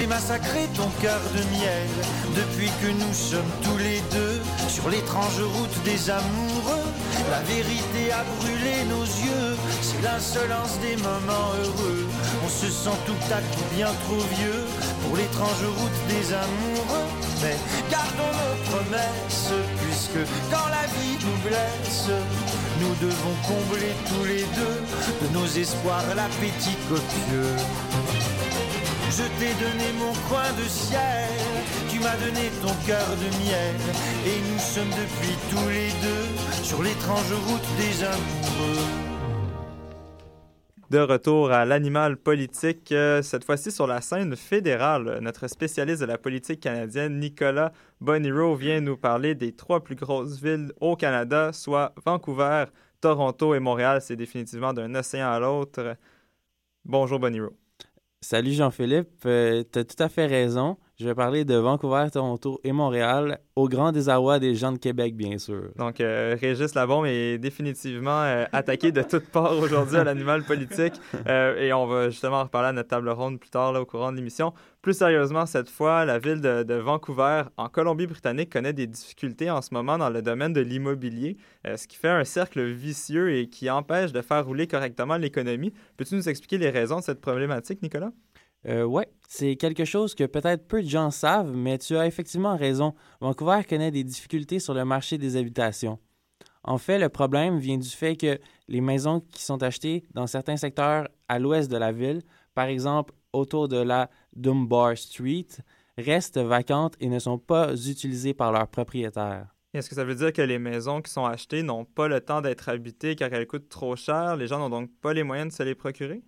J'ai massacré ton cœur de miel. Depuis que nous sommes tous les deux sur l'étrange route des amoureux, La vérité a brûlé nos yeux, c'est l'insolence des moments heureux. On se sent tout à coup bien trop vieux pour l'étrange route des amoureux. Mais gardons nos promesses, puisque quand la vie nous blesse, nous devons combler tous les deux de nos espoirs l'appétit copieux. Je t'ai donné mon coin de ciel, tu m'as donné ton cœur de miel, et nous sommes depuis tous les deux sur l'étrange route des amoureux. De retour à l'animal politique, euh, cette fois-ci sur la scène fédérale. Notre spécialiste de la politique canadienne, Nicolas Boniro, vient nous parler des trois plus grosses villes au Canada, soit Vancouver, Toronto et Montréal. C'est définitivement d'un océan à l'autre. Bonjour Boniro. Salut Jean-Philippe, euh, tu as tout à fait raison. Je vais parler de Vancouver, Toronto et Montréal, au grand désarroi des gens de Québec, bien sûr. Donc, euh, Régis Labombe est définitivement euh, attaqué de toutes parts aujourd'hui à l'animal politique. Euh, et on va justement en reparler à notre table ronde plus tard là, au courant de l'émission. Plus sérieusement, cette fois, la ville de, Vancouver, en Colombie-Britannique, connaît des difficultés en ce moment dans le domaine de l'immobilier, euh, ce qui fait un cercle vicieux et qui empêche de faire rouler correctement l'économie. Peux-tu nous expliquer les raisons de cette problématique, Nicolas? Euh, ouais, c'est quelque chose que peut-être peu de gens savent, mais tu as effectivement raison. Vancouver connaît des difficultés sur le marché des habitations. En fait, le problème vient du fait que les maisons qui sont achetées dans certains secteurs à l'ouest de la ville, par exemple autour de la Dunbar Street, restent vacantes et ne sont pas utilisées par leurs propriétaires. Est-ce que ça veut dire que les maisons qui sont achetées n'ont pas le temps d'être habitées car elles coûtent trop cher? Les gens n'ont donc pas les moyens de se les procurer?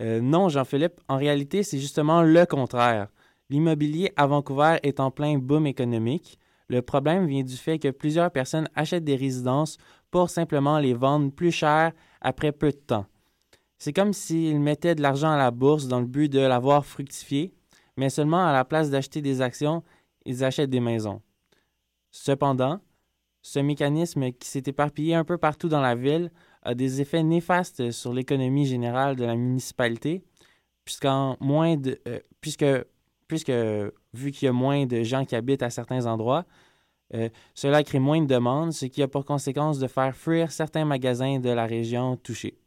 Euh, non, Jean-Philippe, en réalité, c'est justement le contraire. L'immobilier à Vancouver est en plein boom économique. Le problème vient du fait que plusieurs personnes achètent des résidences pour simplement les vendre plus cher après peu de temps. C'est comme s'ils mettaient de l'argent à la bourse dans le but de l'avoir fructifié, mais seulement à la place d'acheter des actions, ils achètent des maisons. Cependant, ce mécanisme qui s'est éparpillé un peu partout dans la ville a des effets néfastes sur l'économie générale de la municipalité, puisqu'en moins de, euh, puisque, puisque vu qu'il y a moins de gens qui habitent à certains endroits, euh, cela crée moins de demandes, ce qui a pour conséquence de faire fuir certains magasins de la région touchée.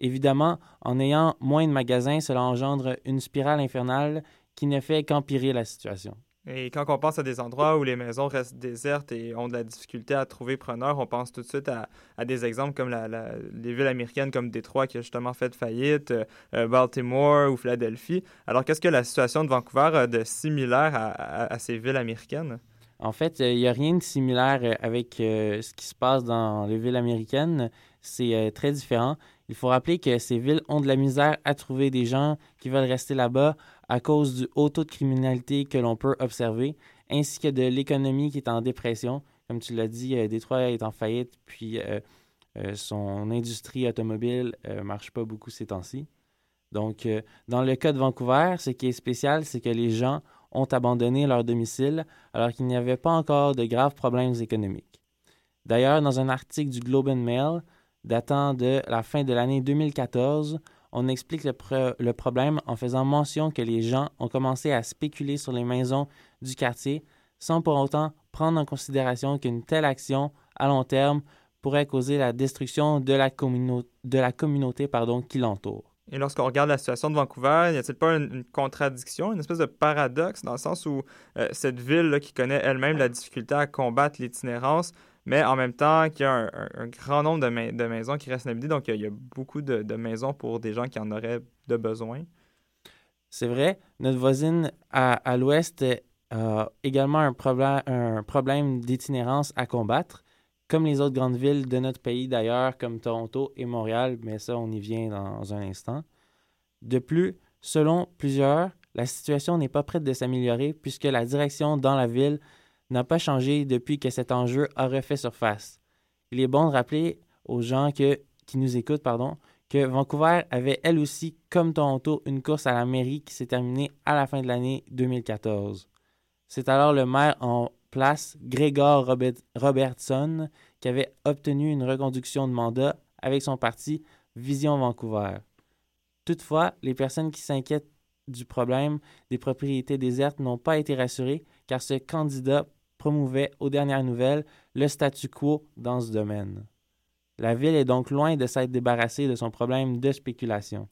Évidemment, en ayant moins de magasins, cela engendre une spirale infernale qui ne fait qu'empirer la situation. Et quand on pense à des endroits où les maisons restent désertes et ont de la difficulté à trouver preneur, on pense tout de suite à, des exemples comme les villes américaines comme Détroit qui a justement fait faillite, euh, Baltimore ou Philadelphie. Alors qu'est-ce que la situation de Vancouver a de similaire à, ces villes américaines? En fait, il n'y a rien de similaire euh, avec euh, ce qui se passe dans les villes américaines. C'est euh, très différent. Il faut rappeler que ces villes ont de la misère à trouver des gens qui veulent rester là-bas à cause du haut taux de criminalité que l'on peut observer, ainsi que de l'économie qui est en dépression. Comme tu l'as dit, euh, Détroit est en faillite, puis euh, euh, son industrie automobile ne marche pas beaucoup ces temps-ci. Donc, dans le cas de Vancouver, ce qui est spécial, c'est que les gens ont abandonné leur domicile alors qu'il n'y avait pas encore de graves problèmes économiques. D'ailleurs, dans un article du Globe and Mail datant de la fin de l'année 2014, on explique le, pro- le problème en faisant mention que les gens ont commencé à spéculer sur les maisons du quartier sans pour autant prendre en considération qu'une telle action à long terme pourrait causer la destruction de la, communauté pardon, qui l'entoure. Et lorsqu'on regarde la situation de Vancouver, n'y a-t-il pas une, contradiction, une espèce de paradoxe dans le sens où euh, cette ville qui connaît elle-même la difficulté à combattre l'itinérance, mais en même temps qu'il y a un, grand nombre de, ma- de maisons qui restent inhabitées, donc il y a, il y a beaucoup de, maisons pour des gens qui en auraient de besoin. C'est vrai, notre voisine à, l'ouest a également un, problème un problème d'itinérance à combattre, comme les autres grandes villes de notre pays d'ailleurs, comme Toronto et Montréal, mais ça, on y vient dans un instant. De plus, selon plusieurs, la situation n'est pas prête de s'améliorer puisque la direction dans la ville n'a pas changé depuis que cet enjeu a refait surface. Il est bon de rappeler aux gens qui nous écoutent pardon, que Vancouver avait elle aussi, comme Toronto, une course à la mairie qui s'est terminée à la fin de l'année 2014. C'est alors le maire en place, Gregor Robert- Robertson, qui avait obtenu une reconduction de mandat avec son parti Vision Vancouver. Toutefois, les personnes qui s'inquiètent du problème des propriétés désertes n'ont pas été rassurées car ce candidat promouvait, aux dernières nouvelles, le statu quo dans ce domaine. La ville est donc loin de s'être débarrassée de son problème de spéculation.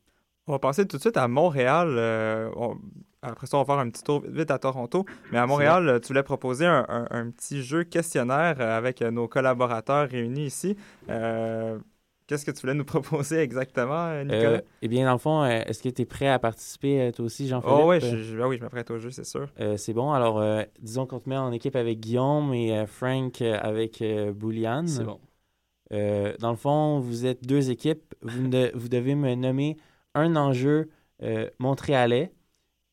On va passer tout de suite à Montréal. euh, on- Après ça, on va faire un petit tour vite à Toronto. Mais à Montréal, tu voulais proposer un, un- un petit jeu questionnaire avec nos collaborateurs réunis ici. Euh, Qu'est-ce que tu voulais nous <laughs> proposer exactement, euh, Nicolas? Euh, eh bien, dans le fond, euh, est-ce que tu es prêt à participer toi aussi, Jean-Philippe? oh, oui, je, je- ah oui, je me prête au jeu, c'est sûr. Euh, c'est bon. Alors, euh, disons qu'on te met en équipe avec Guillaume et euh, Frank avec euh, Bouliane. C'est bon. Euh, dans le fond, vous êtes deux équipes. Vous, vous devez me nommer un enjeu euh, montréalais.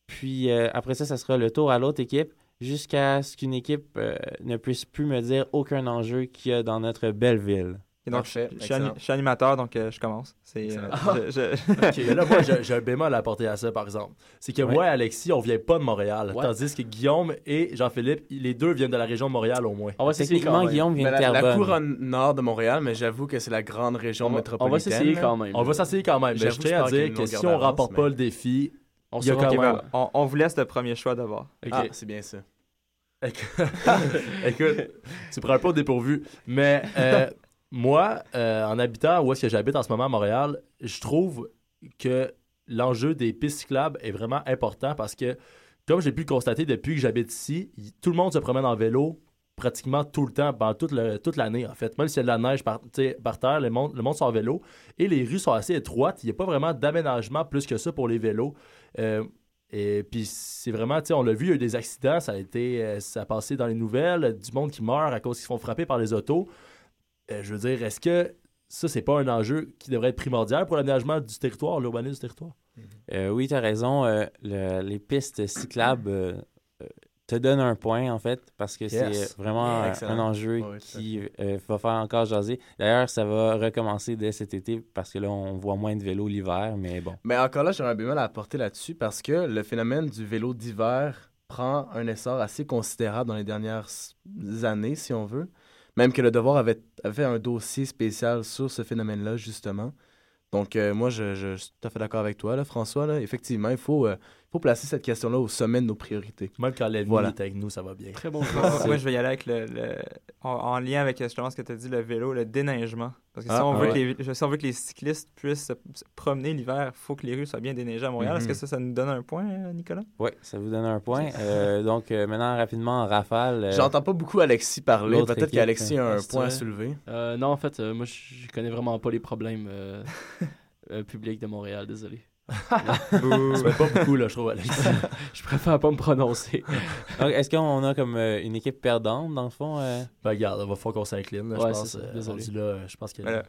Puis euh, après ça, ça sera le tour à l'autre équipe jusqu'à ce qu'une équipe euh, ne puisse plus me dire aucun enjeu qu'il y a dans notre belle ville. Et donc, Parfait, je, je suis je animateur, donc euh, je commence. C'est, euh, je- <laughs> Mais là, moi, j'ai un bémol à apporter à ça, par exemple. C'est que Ouais. moi et Alexis, on vient pas de Montréal. Ouais. Tandis que Guillaume et Jean-Philippe, les deux viennent de la région de Montréal au moins. On va s'essayer quand Techniquement, même. Guillaume vient de la, la couronne nord de Montréal, mais j'avoue que c'est la grande région On va, on métropolitaine. va s'essayer quand même. On va s'essayer quand même. Mais J'avoue je tiens à dire que si on remporte pas le défi, On il y a saura quand qu'on même- va. on, on vous laisse le premier choix d'abord. Ok. Ah, c'est bien ça. Écoute, <laughs> tu prends pas au dépourvu. Mais euh, <laughs> moi, euh, en habitant où est-ce que j'habite en ce moment à Montréal, je trouve que l'enjeu des pistes cyclables est vraiment important parce que, comme j'ai pu le constater depuis que j'habite ici, tout le monde se promène en vélo pratiquement tout le temps, pendant toute, le- toute l'année en fait. Même s'il y a de la neige par, par terre, le monde, le monde sont en vélo et les rues sont assez étroites. Il n'y a pas vraiment d'aménagement plus que ça pour les vélos. Euh, et puis c'est vraiment, tu sais, on l'a vu, il y a eu des accidents, ça a été, euh, ça a passé dans les nouvelles, du monde qui meurt à cause qu'ils se font frapper par les autos. Euh, je veux dire, est-ce que ça, c'est pas un enjeu qui devrait être primordial pour l'aménagement du territoire, l'urbanisme du territoire? Euh, oui, tu as raison. euh, le- les pistes cyclables te donnent un point, en fait, parce que Yes. c'est vraiment un enjeu qui euh, va faire encore jaser. D'ailleurs, ça va recommencer dès cet été parce que là, on voit moins de vélos l'hiver, mais bon. Mais encore là, j'aurais un bémol à apporter là-dessus parce que le phénomène du vélo d'hiver prend un essor assez considérable dans les dernières années, si on veut. Même que le Devoir avait, avait un dossier spécial sur ce phénomène-là, justement. Donc, euh, moi, je, je- je suis tout à fait d'accord avec toi, là, François. Là. Effectivement, il faut, euh, faut placer cette question-là au sommet de nos priorités. Même quand l'ennemi Voilà. est avec nous, ça va bien. Très bon <laughs> Moi, je vais y aller avec le, le- en, en lien avec justement ce que tu as dit, le vélo, le déneigement. Parce que si, Ah, on veut ouais. que les, si on veut que les cyclistes puissent se, se promener l'hiver, il faut que les rues soient bien déneigées à Montréal. Est-ce que Mhm. ça, ça nous donne un point, euh, Nicolas? Oui, ça vous donne un point. <laughs> Euh, donc, euh, maintenant, rapidement, en rafale. euh, J'entends pas beaucoup Alexis parler. l'autre Peut-être équipe, qu'Alexis a Ah, un point à soulever. Euh, non, en fait, euh, moi, je je connais vraiment pas les problèmes euh, <laughs> euh, publics de Montréal, désolé. <laughs> M'aides pas beaucoup, là, je trouve, Alex. <laughs> Je préfère pas me prononcer. <laughs> donc, Est-ce qu'on a comme euh, une équipe perdante, dans le fond? euh? ben, regarde, il va falloir qu'on s'incline, là, je pense. c'est ça, euh, désolé. rendu là, euh, je pense que... Voilà.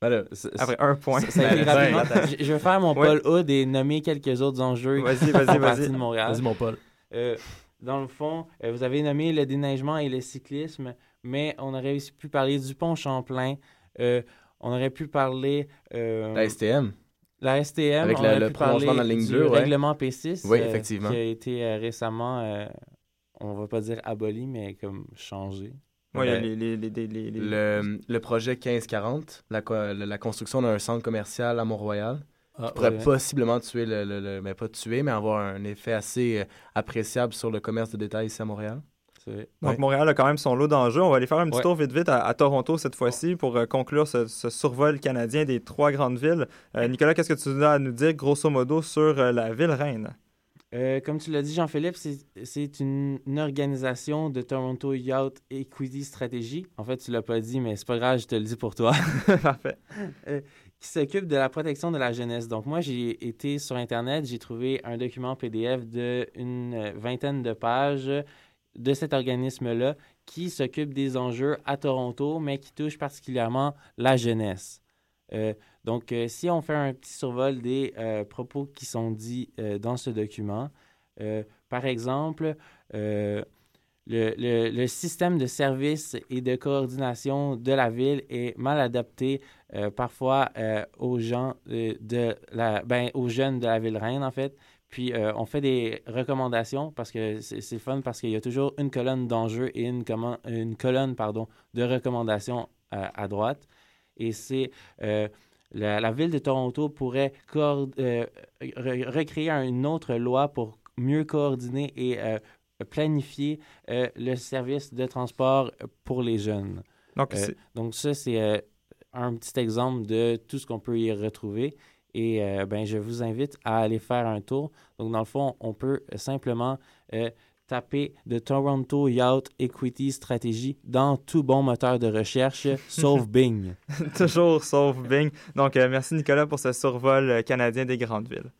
Voilà. C'est- Après un point. Ça, ça a été Ben, rapidement. ben, Je, je vais faire mon Ouais. Paul Hood et nommer quelques autres enjeux Vas-y, qui vas-y, font partie vas-y. de Montréal. Vas-y, mon Paul. Euh, dans le fond, euh, vous avez nommé le déneigement et le cyclisme, mais on aurait aussi pu parler du pont Champlain. Euh, on aurait pu parler euh, La STM. La STM. Avec on le- pu prolongement parler de la ligne du bleue, ouais. règlement P6. Oui, euh, effectivement. qui a été euh, récemment, euh, on va pas dire aboli, mais comme changé. Ouais, il y a Ben, les, les, les, les, les- les- Le, le projet 1540, la, co- la, construction d'un centre commercial à Mont-Royal, Ah, pourrait ouais. possiblement tuer le, le- le- mais pas tuer, mais avoir un effet assez euh, appréciable sur le commerce de détail ici à Montréal. Donc, Ouais. Montréal a quand même son lot d'enjeux. On va aller faire un petit Ouais. tour vite vite à, à Toronto cette fois-ci pour euh, conclure ce, ce survol canadien des trois grandes villes. Euh, Nicolas, qu'est-ce que tu as à nous dire grosso modo sur euh, la ville reine? Euh, comme tu l'as dit, Jean-Philippe, c'est- une, une organisation de Toronto Yacht Equity Strategy. En fait, tu l'as pas dit, mais c'est pas grave, je te le dis pour toi. <laughs> <laughs> Parfait. qui s'occupe de la protection de la jeunesse. Donc, moi, j'ai été sur Internet, j'ai trouvé un document PDF d'une vingtaine de pages de cet organisme-là qui s'occupe des enjeux à Toronto, mais qui touche particulièrement la jeunesse. Euh, donc, euh, si on fait un petit survol des euh, propos qui sont dits dans ce document, par exemple, le, système de services et de coordination de la ville est mal adapté parfois aux gens de la, ben, aux jeunes de la ville reine en fait. Puis euh, on fait des recommandations parce que c'est fun parce qu'il y a toujours une colonne d'enjeux et une, une colonne pardon de recommandations euh, à droite. Et c'est euh, la, la ville de Toronto pourrait re- recréer une autre loi pour mieux coordonner et planifier le service de transport pour les jeunes. Donc, donc ça, c'est un petit exemple de tout ce qu'on peut y retrouver. Et euh, ben, je vous invite à aller faire un tour. Donc, dans le fond, on peut simplement euh, taper de Toronto Yacht Equity Strategy dans tout bon moteur de recherche, <laughs> sauf Bing. <laughs> toujours sauf Bing. Donc, euh, merci Nicolas pour ce survol euh, canadien des grandes villes.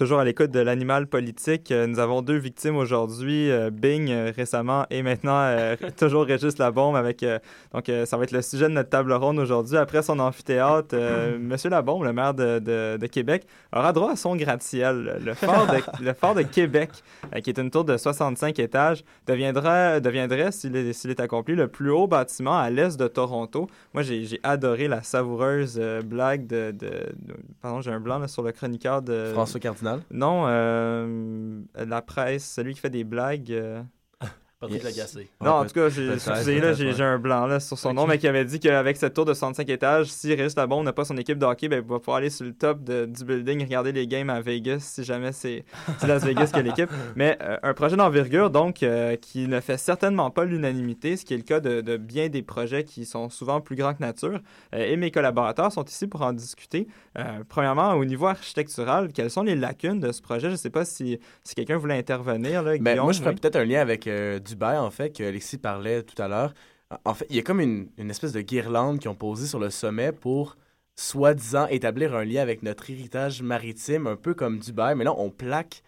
Toujours à l'écoute de l'animal politique, euh, nous avons deux victimes aujourd'hui, euh, Bing euh, récemment et maintenant <laughs> toujours Régis Labombe avec donc ça va être le sujet de notre table ronde aujourd'hui. Après son amphithéâtre, <clears throat> Monsieur Labombe, le maire de, de- de Québec, aura droit à son gratte-ciel. Le fort de, <laughs> le fort de Québec, qui est une tour de 65 étages, deviendra deviendrait s'il est, s'il est accompli le plus haut bâtiment à l'est de Toronto. Moi, j'ai j'ai adoré la savoureuse blague de, de- de- pardon, j'ai un blanc là, sur le chroniqueur de François Cardinal. Non, euh, la presse, celui qui fait des blagues. Patrick Yes. Lagacé. Non, en tout cas, j'ai, là, un blanc là, sur son nom, mais qui avait dit qu'avec cette tour de 65 étages, si Régis Labon n'a pas son équipe de hockey, ben, il va pouvoir aller sur le top de- du building, regarder les games à Vegas, si jamais c'est, c'est Las Vegas qui a l'équipe. <laughs> Mais euh, un projet d'envergure, donc, euh, qui ne fait certainement pas l'unanimité, ce qui est le cas de, de bien des projets qui sont souvent plus grands que nature. Euh, et mes collaborateurs sont ici pour en discuter. Euh, premièrement, au niveau architectural, quelles sont les lacunes de ce projet? Je ne sais pas si, si quelqu'un voulait intervenir. Là, Ben, moi, je ferais oui? peut-être un lien avec euh, Dubaï, en fait, que Alexis parlait tout à l'heure. En fait, il y a comme une, espèce de guirlande qu'ils ont posée sur le sommet pour, soi-disant, établir un lien avec notre héritage maritime, un peu comme Dubaï. Mais là, on plaque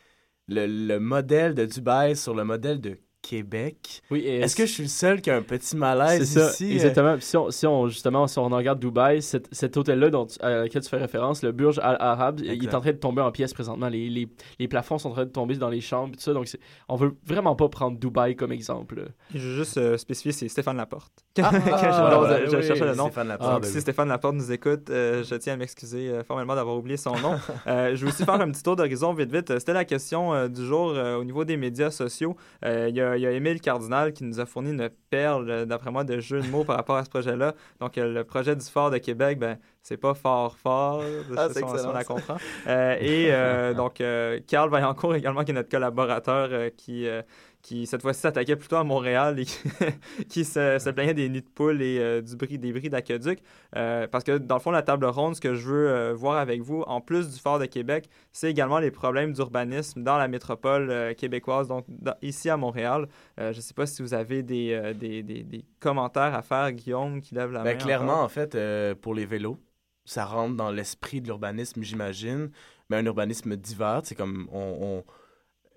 le, le modèle de Dubaï sur le modèle de Québec. Oui, Est-ce que je suis le seul qui a un petit malaise ça, ici? euh? exactement. Si on, si on, justement, si on regarde Dubaï, cet, cet hôtel-là à laquelle tu fais référence, le Burj Al Arab, il est en train de tomber en pièces présentement. Les, les, les plafonds sont en train de tomber dans les chambres, tout ça. Donc, on veut vraiment pas prendre Dubaï comme exemple. Je veux juste euh, spécifier, c'est Stéphane Laporte. Ah, <laughs> Que je- ah, je, je oui, cherchais le nom. Stéphane Laporte. Donc, Ah, si Stéphane Laporte nous écoute, euh, je tiens à m'excuser euh, formellement d'avoir oublié son nom. <laughs> Euh, je vais aussi faire un petit tour d'horizon vite vite. C'était la question euh, du jour euh, au niveau des médias sociaux. Euh, Il y, a, il y a Émile Cardinal qui nous a fourni une perle, euh, d'après moi, de jeux de mots par rapport à ce projet-là. Donc, euh, le projet du fort de Québec, ben, c'est pas fort fort. Je Ah, si on- si on la ça. comprend. Euh, et euh, <laughs> donc, euh, Carl Vaillancourt également, qui est notre collaborateur, euh, qui, euh, qui cette fois-ci s'attaquait plutôt à Montréal et qui, <laughs> qui se, se plaignait des nids de poules et euh, du bris, des bris d'aqueduc. Euh, parce que dans le fond, la table ronde, ce que je veux euh, voir avec vous, en plus du Fort de Québec, c'est également les problèmes d'urbanisme dans la métropole euh, québécoise, donc dans- ici à Montréal. Euh, je ne sais pas si vous avez des, euh, des, des- des commentaires à faire, Guillaume, qui lève la Ben, main. clairement, encore. en fait, euh, pour les vélos, ça rentre dans l'esprit de l'urbanisme, j'imagine, mais un urbanisme divers. C'est comme on. on-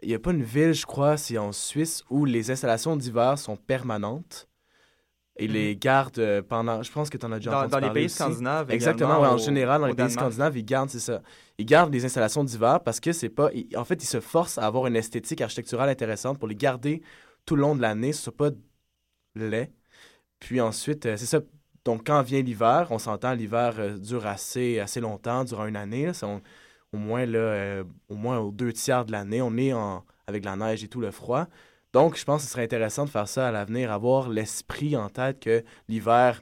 Il n'y a pas une ville, je crois, c'est en Suisse, où les installations d'hiver sont permanentes et les gardent euh, pendant. Je pense que tu en as déjà Dans, entendu dans les parler pays aussi. scandinaves. Exactement, ouais, en au- général, dans les pays Danemark. scandinaves, ils gardent, c'est ça. Ils gardent les installations d'hiver parce que c'est pas. ils- en fait, ils se forcent à avoir une esthétique architecturale intéressante pour les garder tout le long de l'année, ce soit pas laid. Puis ensuite, euh, c'est ça. Donc, quand vient l'hiver, on s'entend, l'hiver euh, dure assez, assez longtemps, durant une année. là. C'est on- au moins, là, euh, au moins aux deux tiers de l'année. On est en, avec la neige et tout le froid. Donc, je pense que ce serait intéressant de faire ça à l'avenir, avoir l'esprit en tête que l'hiver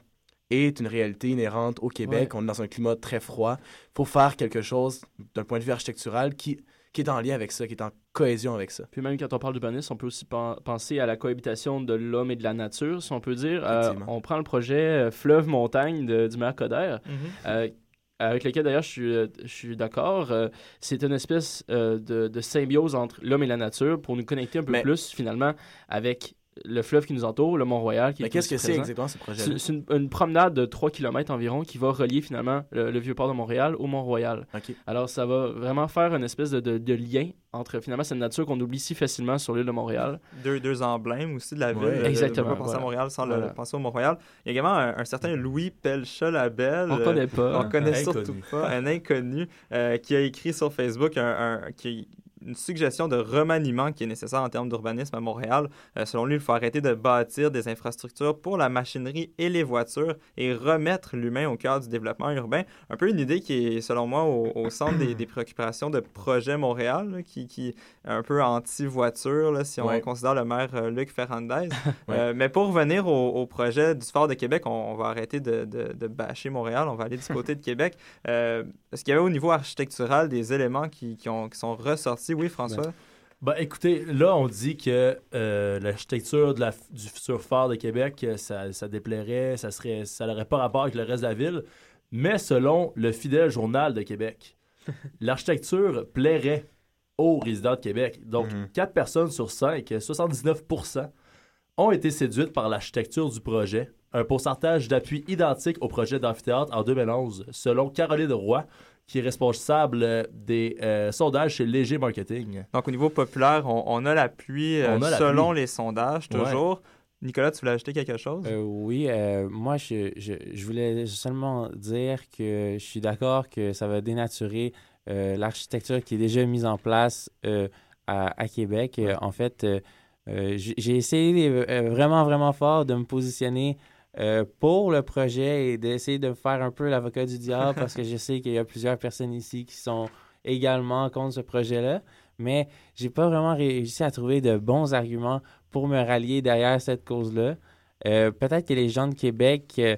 est une réalité inhérente au Québec. On est dans un climat très froid. Il faut faire quelque chose d'un point de vue architectural qui, qui est en lien avec ça, qui est en cohésion avec ça. Puis même quand on parle d'urbanisme, on peut aussi pen- penser à la cohabitation de l'homme et de la nature, si on peut dire. Euh, on prend le projet euh, Fleuve-Montagne du maire Coder. Mhm. Euh, avec lequel d'ailleurs je suis, je suis d'accord. Euh, c'est une espèce euh, de, de symbiose entre l'homme et la nature pour nous connecter un peu Mais- plus finalement avec le fleuve qui nous entoure, le Mont-Royal qui Mais est qu'est-ce que c'est exactement ce projet C'est une, une promenade de 3 km environ qui va relier finalement le, le vieux port de Montréal au Mont-Royal. OK. Alors ça va vraiment faire une espèce de, de- de lien entre finalement cette nature qu'on oublie si facilement sur l'île de Montréal. deux, deux emblèmes aussi de la ville. Ouais. Exactement, pas penser à. Montréal sans le Voilà. penser au Mont-Royal. Il y a également un, un certain Louis Pelcha-Labelle. On euh, connaît pas. On connaît Inconnu. surtout pas un inconnu euh, qui a écrit sur Facebook un, un- qui une suggestion de remaniement qui est nécessaire en termes d'urbanisme à Montréal. Euh, selon lui, il faut arrêter de bâtir des infrastructures pour la machinerie et les voitures et remettre l'humain au cœur du développement urbain. Un peu une idée qui est, selon moi, au, au centre des, des préoccupations de Projet Montréal, là, qui, qui est un peu anti-voiture, si on Ouais. considère le maire euh, Luc Ferrandez. <laughs> Ouais. Euh, mais pour revenir au, au projet du Fort de Québec, on, on va arrêter de, de, de bâcher Montréal, on va aller du <laughs> côté de Québec. Est-ce qu'il y avait au niveau architectural des éléments qui, qui, ont, qui sont ressortis? Oui, François? Ben, écoutez, là, on dit que euh, l'architecture de la- du futur phare de Québec, euh, ça, ça déplairait, ça serait, ça n'aurait pas rapport avec le reste de la ville. Mais selon le fidèle journal de Québec, <laughs> l'architecture plairait aux résidents de Québec. Donc, Mhm. 4 personnes sur 5, 79% ont été séduites par l'architecture du projet. Un pourcentage d'appui identique au projet d'amphithéâtre en 2011, selon Caroline Roy, qui est responsable euh, des euh, sondages chez Léger Marketing. Donc, au niveau populaire, on, on a l'appui euh, a l'appui. selon les sondages, Ouais. toujours. Nicolas, tu voulais ajouter quelque chose? Euh, oui, euh, moi, je, je, je voulais seulement dire que je suis d'accord que ça va dénaturer euh, l'architecture qui est déjà mise en place euh, à, à Québec. En fait, euh, euh, j'ai essayé vraiment, vraiment fort de me positionner euh, pour le projet et d'essayer de me faire un peu l'avocat du diable parce que je sais qu'il y a plusieurs personnes ici qui sont également contre ce projet-là. Mais j'ai pas vraiment réussi à trouver de bons arguments pour me rallier derrière cette cause-là. Euh, peut-être que les gens de Québec, euh,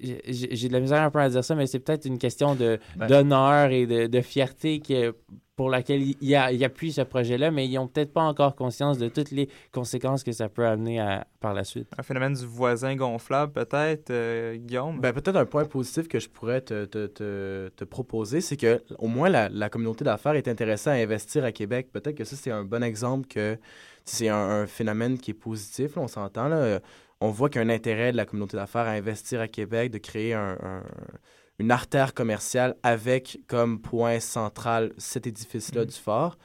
j'ai j'ai de la misère un peu à dire ça, mais c'est peut-être une question de Ben. d'honneur et de, de fierté que, pour laquelle ils il a- ils appuient ce projet-là, mais ils n'ont peut-être pas encore conscience de toutes les conséquences que ça peut amener à- par la suite. Un phénomène du voisin gonflable, peut-être, euh, Guillaume? Ben, peut-être un point positif que je pourrais te, te, te, te proposer, c'est que au moins la, la communauté d'affaires est intéressée à investir à Québec. Peut-être que ça, c'est un bon exemple que c'est un, un phénomène qui est positif, là, on s'entend. Là. On voit qu'il y a un intérêt de la communauté d'affaires à investir à Québec, de créer un- un- une artère commerciale avec comme point central cet édifice-là Mhm. du fort.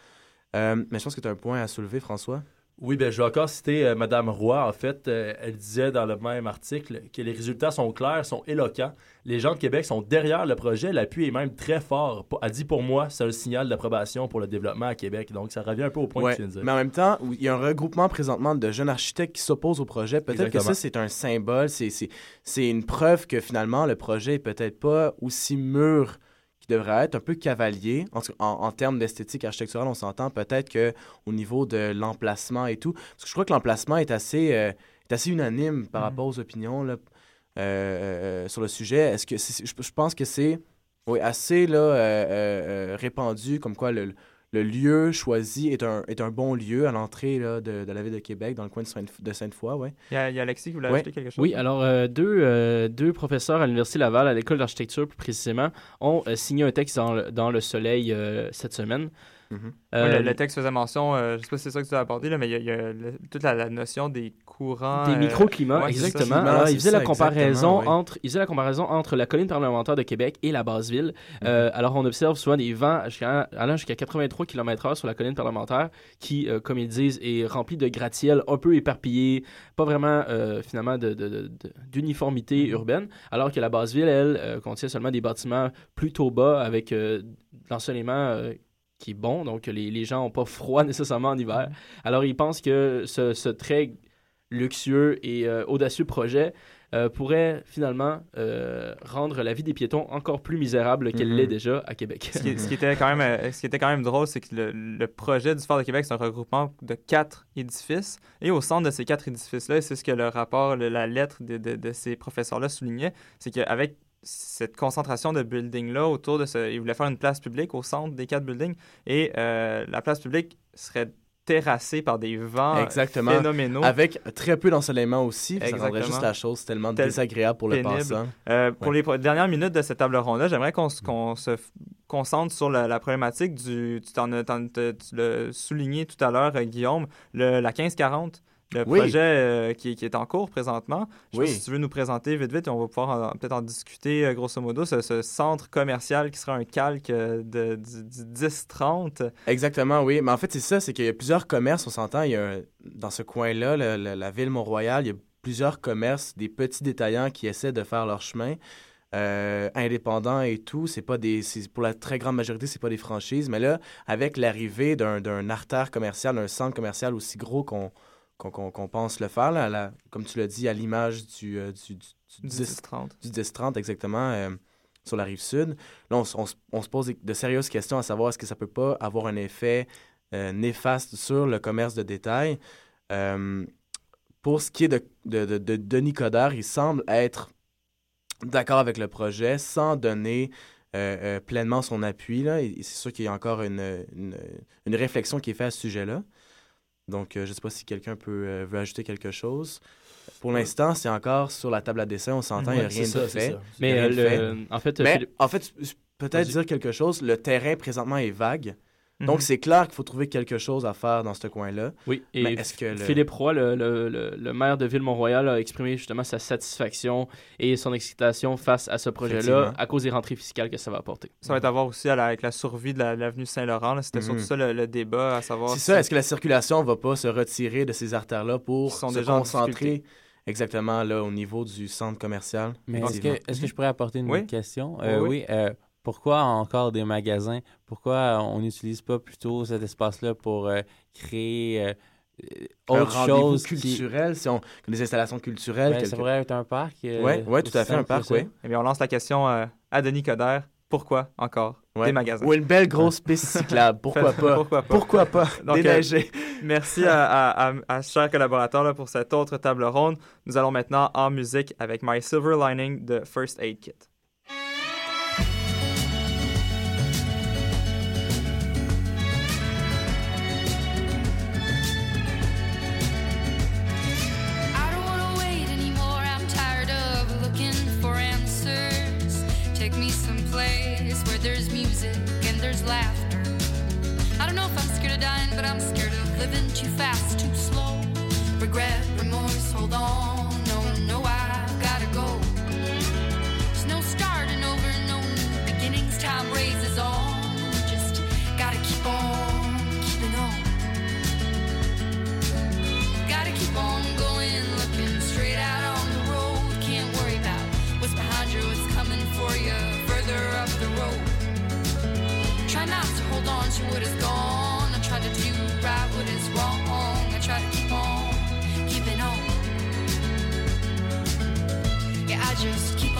Euh, mais je pense que tu as un point à soulever, François. Oui, ben, je vais encore citer euh, Madame Roy. En fait, euh, elle disait dans le même article que les résultats sont clairs, sont éloquents. Les gens de Québec sont derrière le projet. L'appui est même très fort. Elle dit pour moi, c'est un signal d'approbation pour le développement à Québec. Donc, ça revient un peu au point Ouais, que tu viens de dire. Mais en même temps, il y a un regroupement présentement de jeunes architectes qui s'opposent au projet. Peut-être que ça, c'est un symbole, c'est- une preuve que finalement, le projet est peut-être pas aussi mûr devrait être, un peu cavalier. En, tout- en, en termes d'esthétique architecturale, on s'entend peut-être que au niveau de l'emplacement et tout. Parce que je crois que l'emplacement est assez, euh, est assez unanime par Mhm. rapport aux opinions là, euh, euh, sur le sujet. Est-ce que je, je pense que c'est oui, assez là, répandu, comme quoi le, le lieu choisi est un, est un bon lieu à l'entrée là, de, de la ville de Québec, dans le coin de Sainte- de Sainte-Foy. Ouais. Il y, a, il y a Alexis qui voulait Ouais. ajouter quelque chose? Oui, alors euh, deux, euh, deux professeurs à l'Université Laval, à l'école d'architecture plus précisément, ont euh, signé un texte dans le, dans le Soleil euh, cette semaine. Mhm. Oui, Euh, le, le texte faisait mention, euh, je sais pas si c'est ça que tu as apporté, là, mais il y a, il y a le- toute la, la notion des courants. Des euh, microclimats, ouais, c'est ça. exactement. Alors, il faisait ça, la comparaison oui. entre, il faisait la comparaison entre la colline parlementaire de Québec et la basse ville. Euh, alors, on observe souvent des vents jusqu'à- allant jusqu'à 83 km/h sur la colline parlementaire, qui, euh, comme ils disent, est remplie de gratte-ciel un peu éparpillés, pas vraiment euh, finalement de- de- de- de- d'uniformité urbaine. Alors que la basse ville, elle, euh, contient seulement des bâtiments plutôt bas avec euh, l'ensoleillement. Qui est bon, donc les, les gens n'ont pas froid <laughs> nécessairement en hiver. Alors, ils pensent que ce, ce très luxueux et euh, audacieux projet euh, pourrait finalement euh, rendre la vie des piétons encore plus misérable qu'elle Mhm. l'est déjà à Québec. Ce qui, ce qui <laughs> était quand même, ce qui était quand même drôle, c'est que le, le projet du Fort de Québec, c'est un regroupement de quatre édifices. Et au centre de ces quatre édifices-là, et c'est ce que le rapport, le- la lettre de, de- de ces professeurs-là soulignait, c'est qu'avec cette concentration de buildings-là autour de ce... Ils voulaient faire une place publique au centre des quatre buildings. Et euh, la place publique serait terrassée par des vents Exactement. phénoménaux. Avec très peu d'ensoleillement aussi, ça rendrait juste la chose tellement Tel- désagréable pour le passant. Euh, pour les dernières minutes de cette table ronde-là, j'aimerais qu'on se, qu'on se concentre sur la, la problématique du. Tu, t'en tu l'as souligné tout à l'heure, euh, Guillaume, le, la 1540. Le Oui. projet euh, qui, qui est en cours présentement. Je sais Oui. pas si tu veux nous présenter vite, vite, et on va pouvoir peut-être en discuter euh, grosso modo. Ce, ce centre commercial qui sera un calque euh, de, du, du 10-30. Exactement, oui. Mais en fait, c'est ça, c'est qu'il y a plusieurs commerces, on s'entend. Il y a un- dans ce coin-là, le- le- la ville Mont-Royal, il y a plusieurs commerces, des petits détaillants qui essaient de faire leur chemin. euh, indépendants et tout. C'est pas des, pour la très grande majorité, c'est pas des franchises. Mais là, avec l'arrivée d'un, d'un artère commercial, d'un centre commercial aussi gros qu'on, qu'on, pense le faire, là, la- comme tu l'as dit, à l'image du, euh, du, du, du 10 10-30. du 10-30 exactement euh, sur la rive sud. Là, on, se pose de sérieuses questions à savoir est-ce que ça peut pas avoir un effet euh, néfaste sur le commerce de détail. Pour ce qui est de, de, de- de Denis Coderre, il semble être d'accord avec le projet sans donner pleinement son appui. C'est sûr qu'il y a encore une, une, une réflexion qui est faite à ce sujet-là. Donc, euh, je ne sais pas si quelqu'un peut, euh, veut ajouter quelque chose. Pour l'instant, c'est encore sur la table à dessin. On s'entend, il n'y a Ouais, rien c'est de ça, c'est fait. ça. Il y a Mais rien euh, de fait. le, en fait, euh, Mais Philippe- en fait, peut-être dire quelque chose. Le terrain présentement est vague. Donc, Mhm. c'est clair qu'il faut trouver quelque chose à faire dans ce coin-là. oui, et Mais est-ce que le- Philippe Roy, le, le- le- le maire de Ville-Mont-Royal, a exprimé justement sa satisfaction et son excitation face à ce projet-là à cause des rentrées fiscales que ça va apporter. Ça va être à voir aussi à la- avec la survie de la- l'avenue Saint-Laurent. là. C'était Mhm. surtout ça le, le débat, à savoir C'est si- ça, est-ce que la circulation va pas se retirer de ces artères-là pour sont se déjà concentrer exactement là au niveau du centre commercial? Mais est-ce que, est-ce que je pourrais apporter une Oui. question? Oui, Euh, oui. oui. euh, pourquoi encore des magasins? Pourquoi on n'utilise pas plutôt cet espace-là pour euh, créer euh, euh, autre chose qui... culturel, si on des installations culturelles. Ben, quelque- Ça pourrait être un parc. euh, Ouais, ouais, tout à fait, un parc, oui. Eh bien, on lance la question euh, à Denis Coderre. Pourquoi encore Ouais. des magasins? Ou une belle grosse piste cyclable, <laughs> pourquoi pas? Pourquoi pas? Pourquoi pas? <laughs> Donc, euh, Déneiger. <laughs> Merci à, à, à, à chers collaborateurs là, pour cette autre table ronde. Nous allons maintenant en musique avec My Silver Lining de First Aid Kit. Try not to hold on to what is gone. I try to do right what is wrong. I try to keep on keeping on. Yeah, I just keep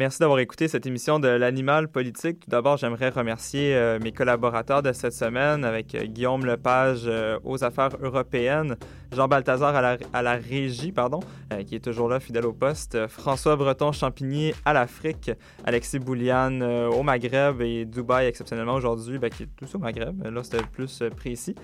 Merci d'avoir écouté cette émission de l'animal politique. Tout d'abord, j'aimerais remercier euh, mes collaborateurs de cette semaine avec euh, Guillaume Lepage euh, aux affaires européennes, Jean Balthazar à la, à la régie, pardon, euh, qui est toujours là, fidèle au poste, François Breton-Champigny à l'Afrique, Alexis Bouliane euh, au Maghreb et Dubaï exceptionnellement aujourd'hui, ben, qui est tous au Maghreb, là c'était plus précis,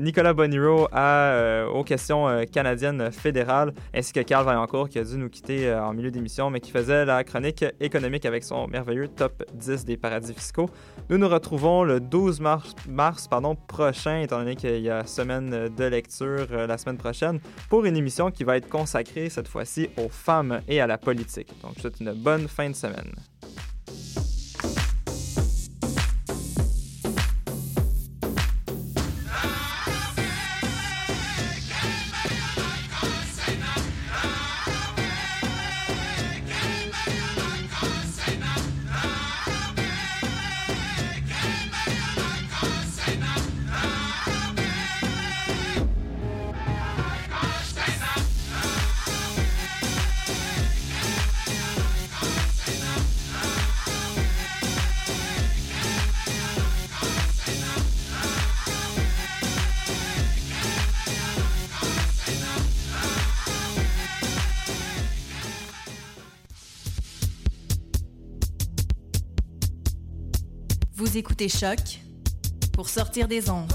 Nicolas Boniro à, aux questions canadiennes fédérales, ainsi que Carl Vaillancourt qui a dû nous quitter en milieu d'émission, mais qui faisait la chronique économique avec son merveilleux top 10 des paradis fiscaux. Nous nous retrouvons le 12 mars, mars pardon, prochain, étant donné qu'il y a semaine de lecture euh, la semaine prochaine, pour une émission qui va être consacrée cette fois-ci aux femmes et à la politique. Donc, je souhaite une bonne fin de semaine. Vous écoutez Choc pour sortir des ondes.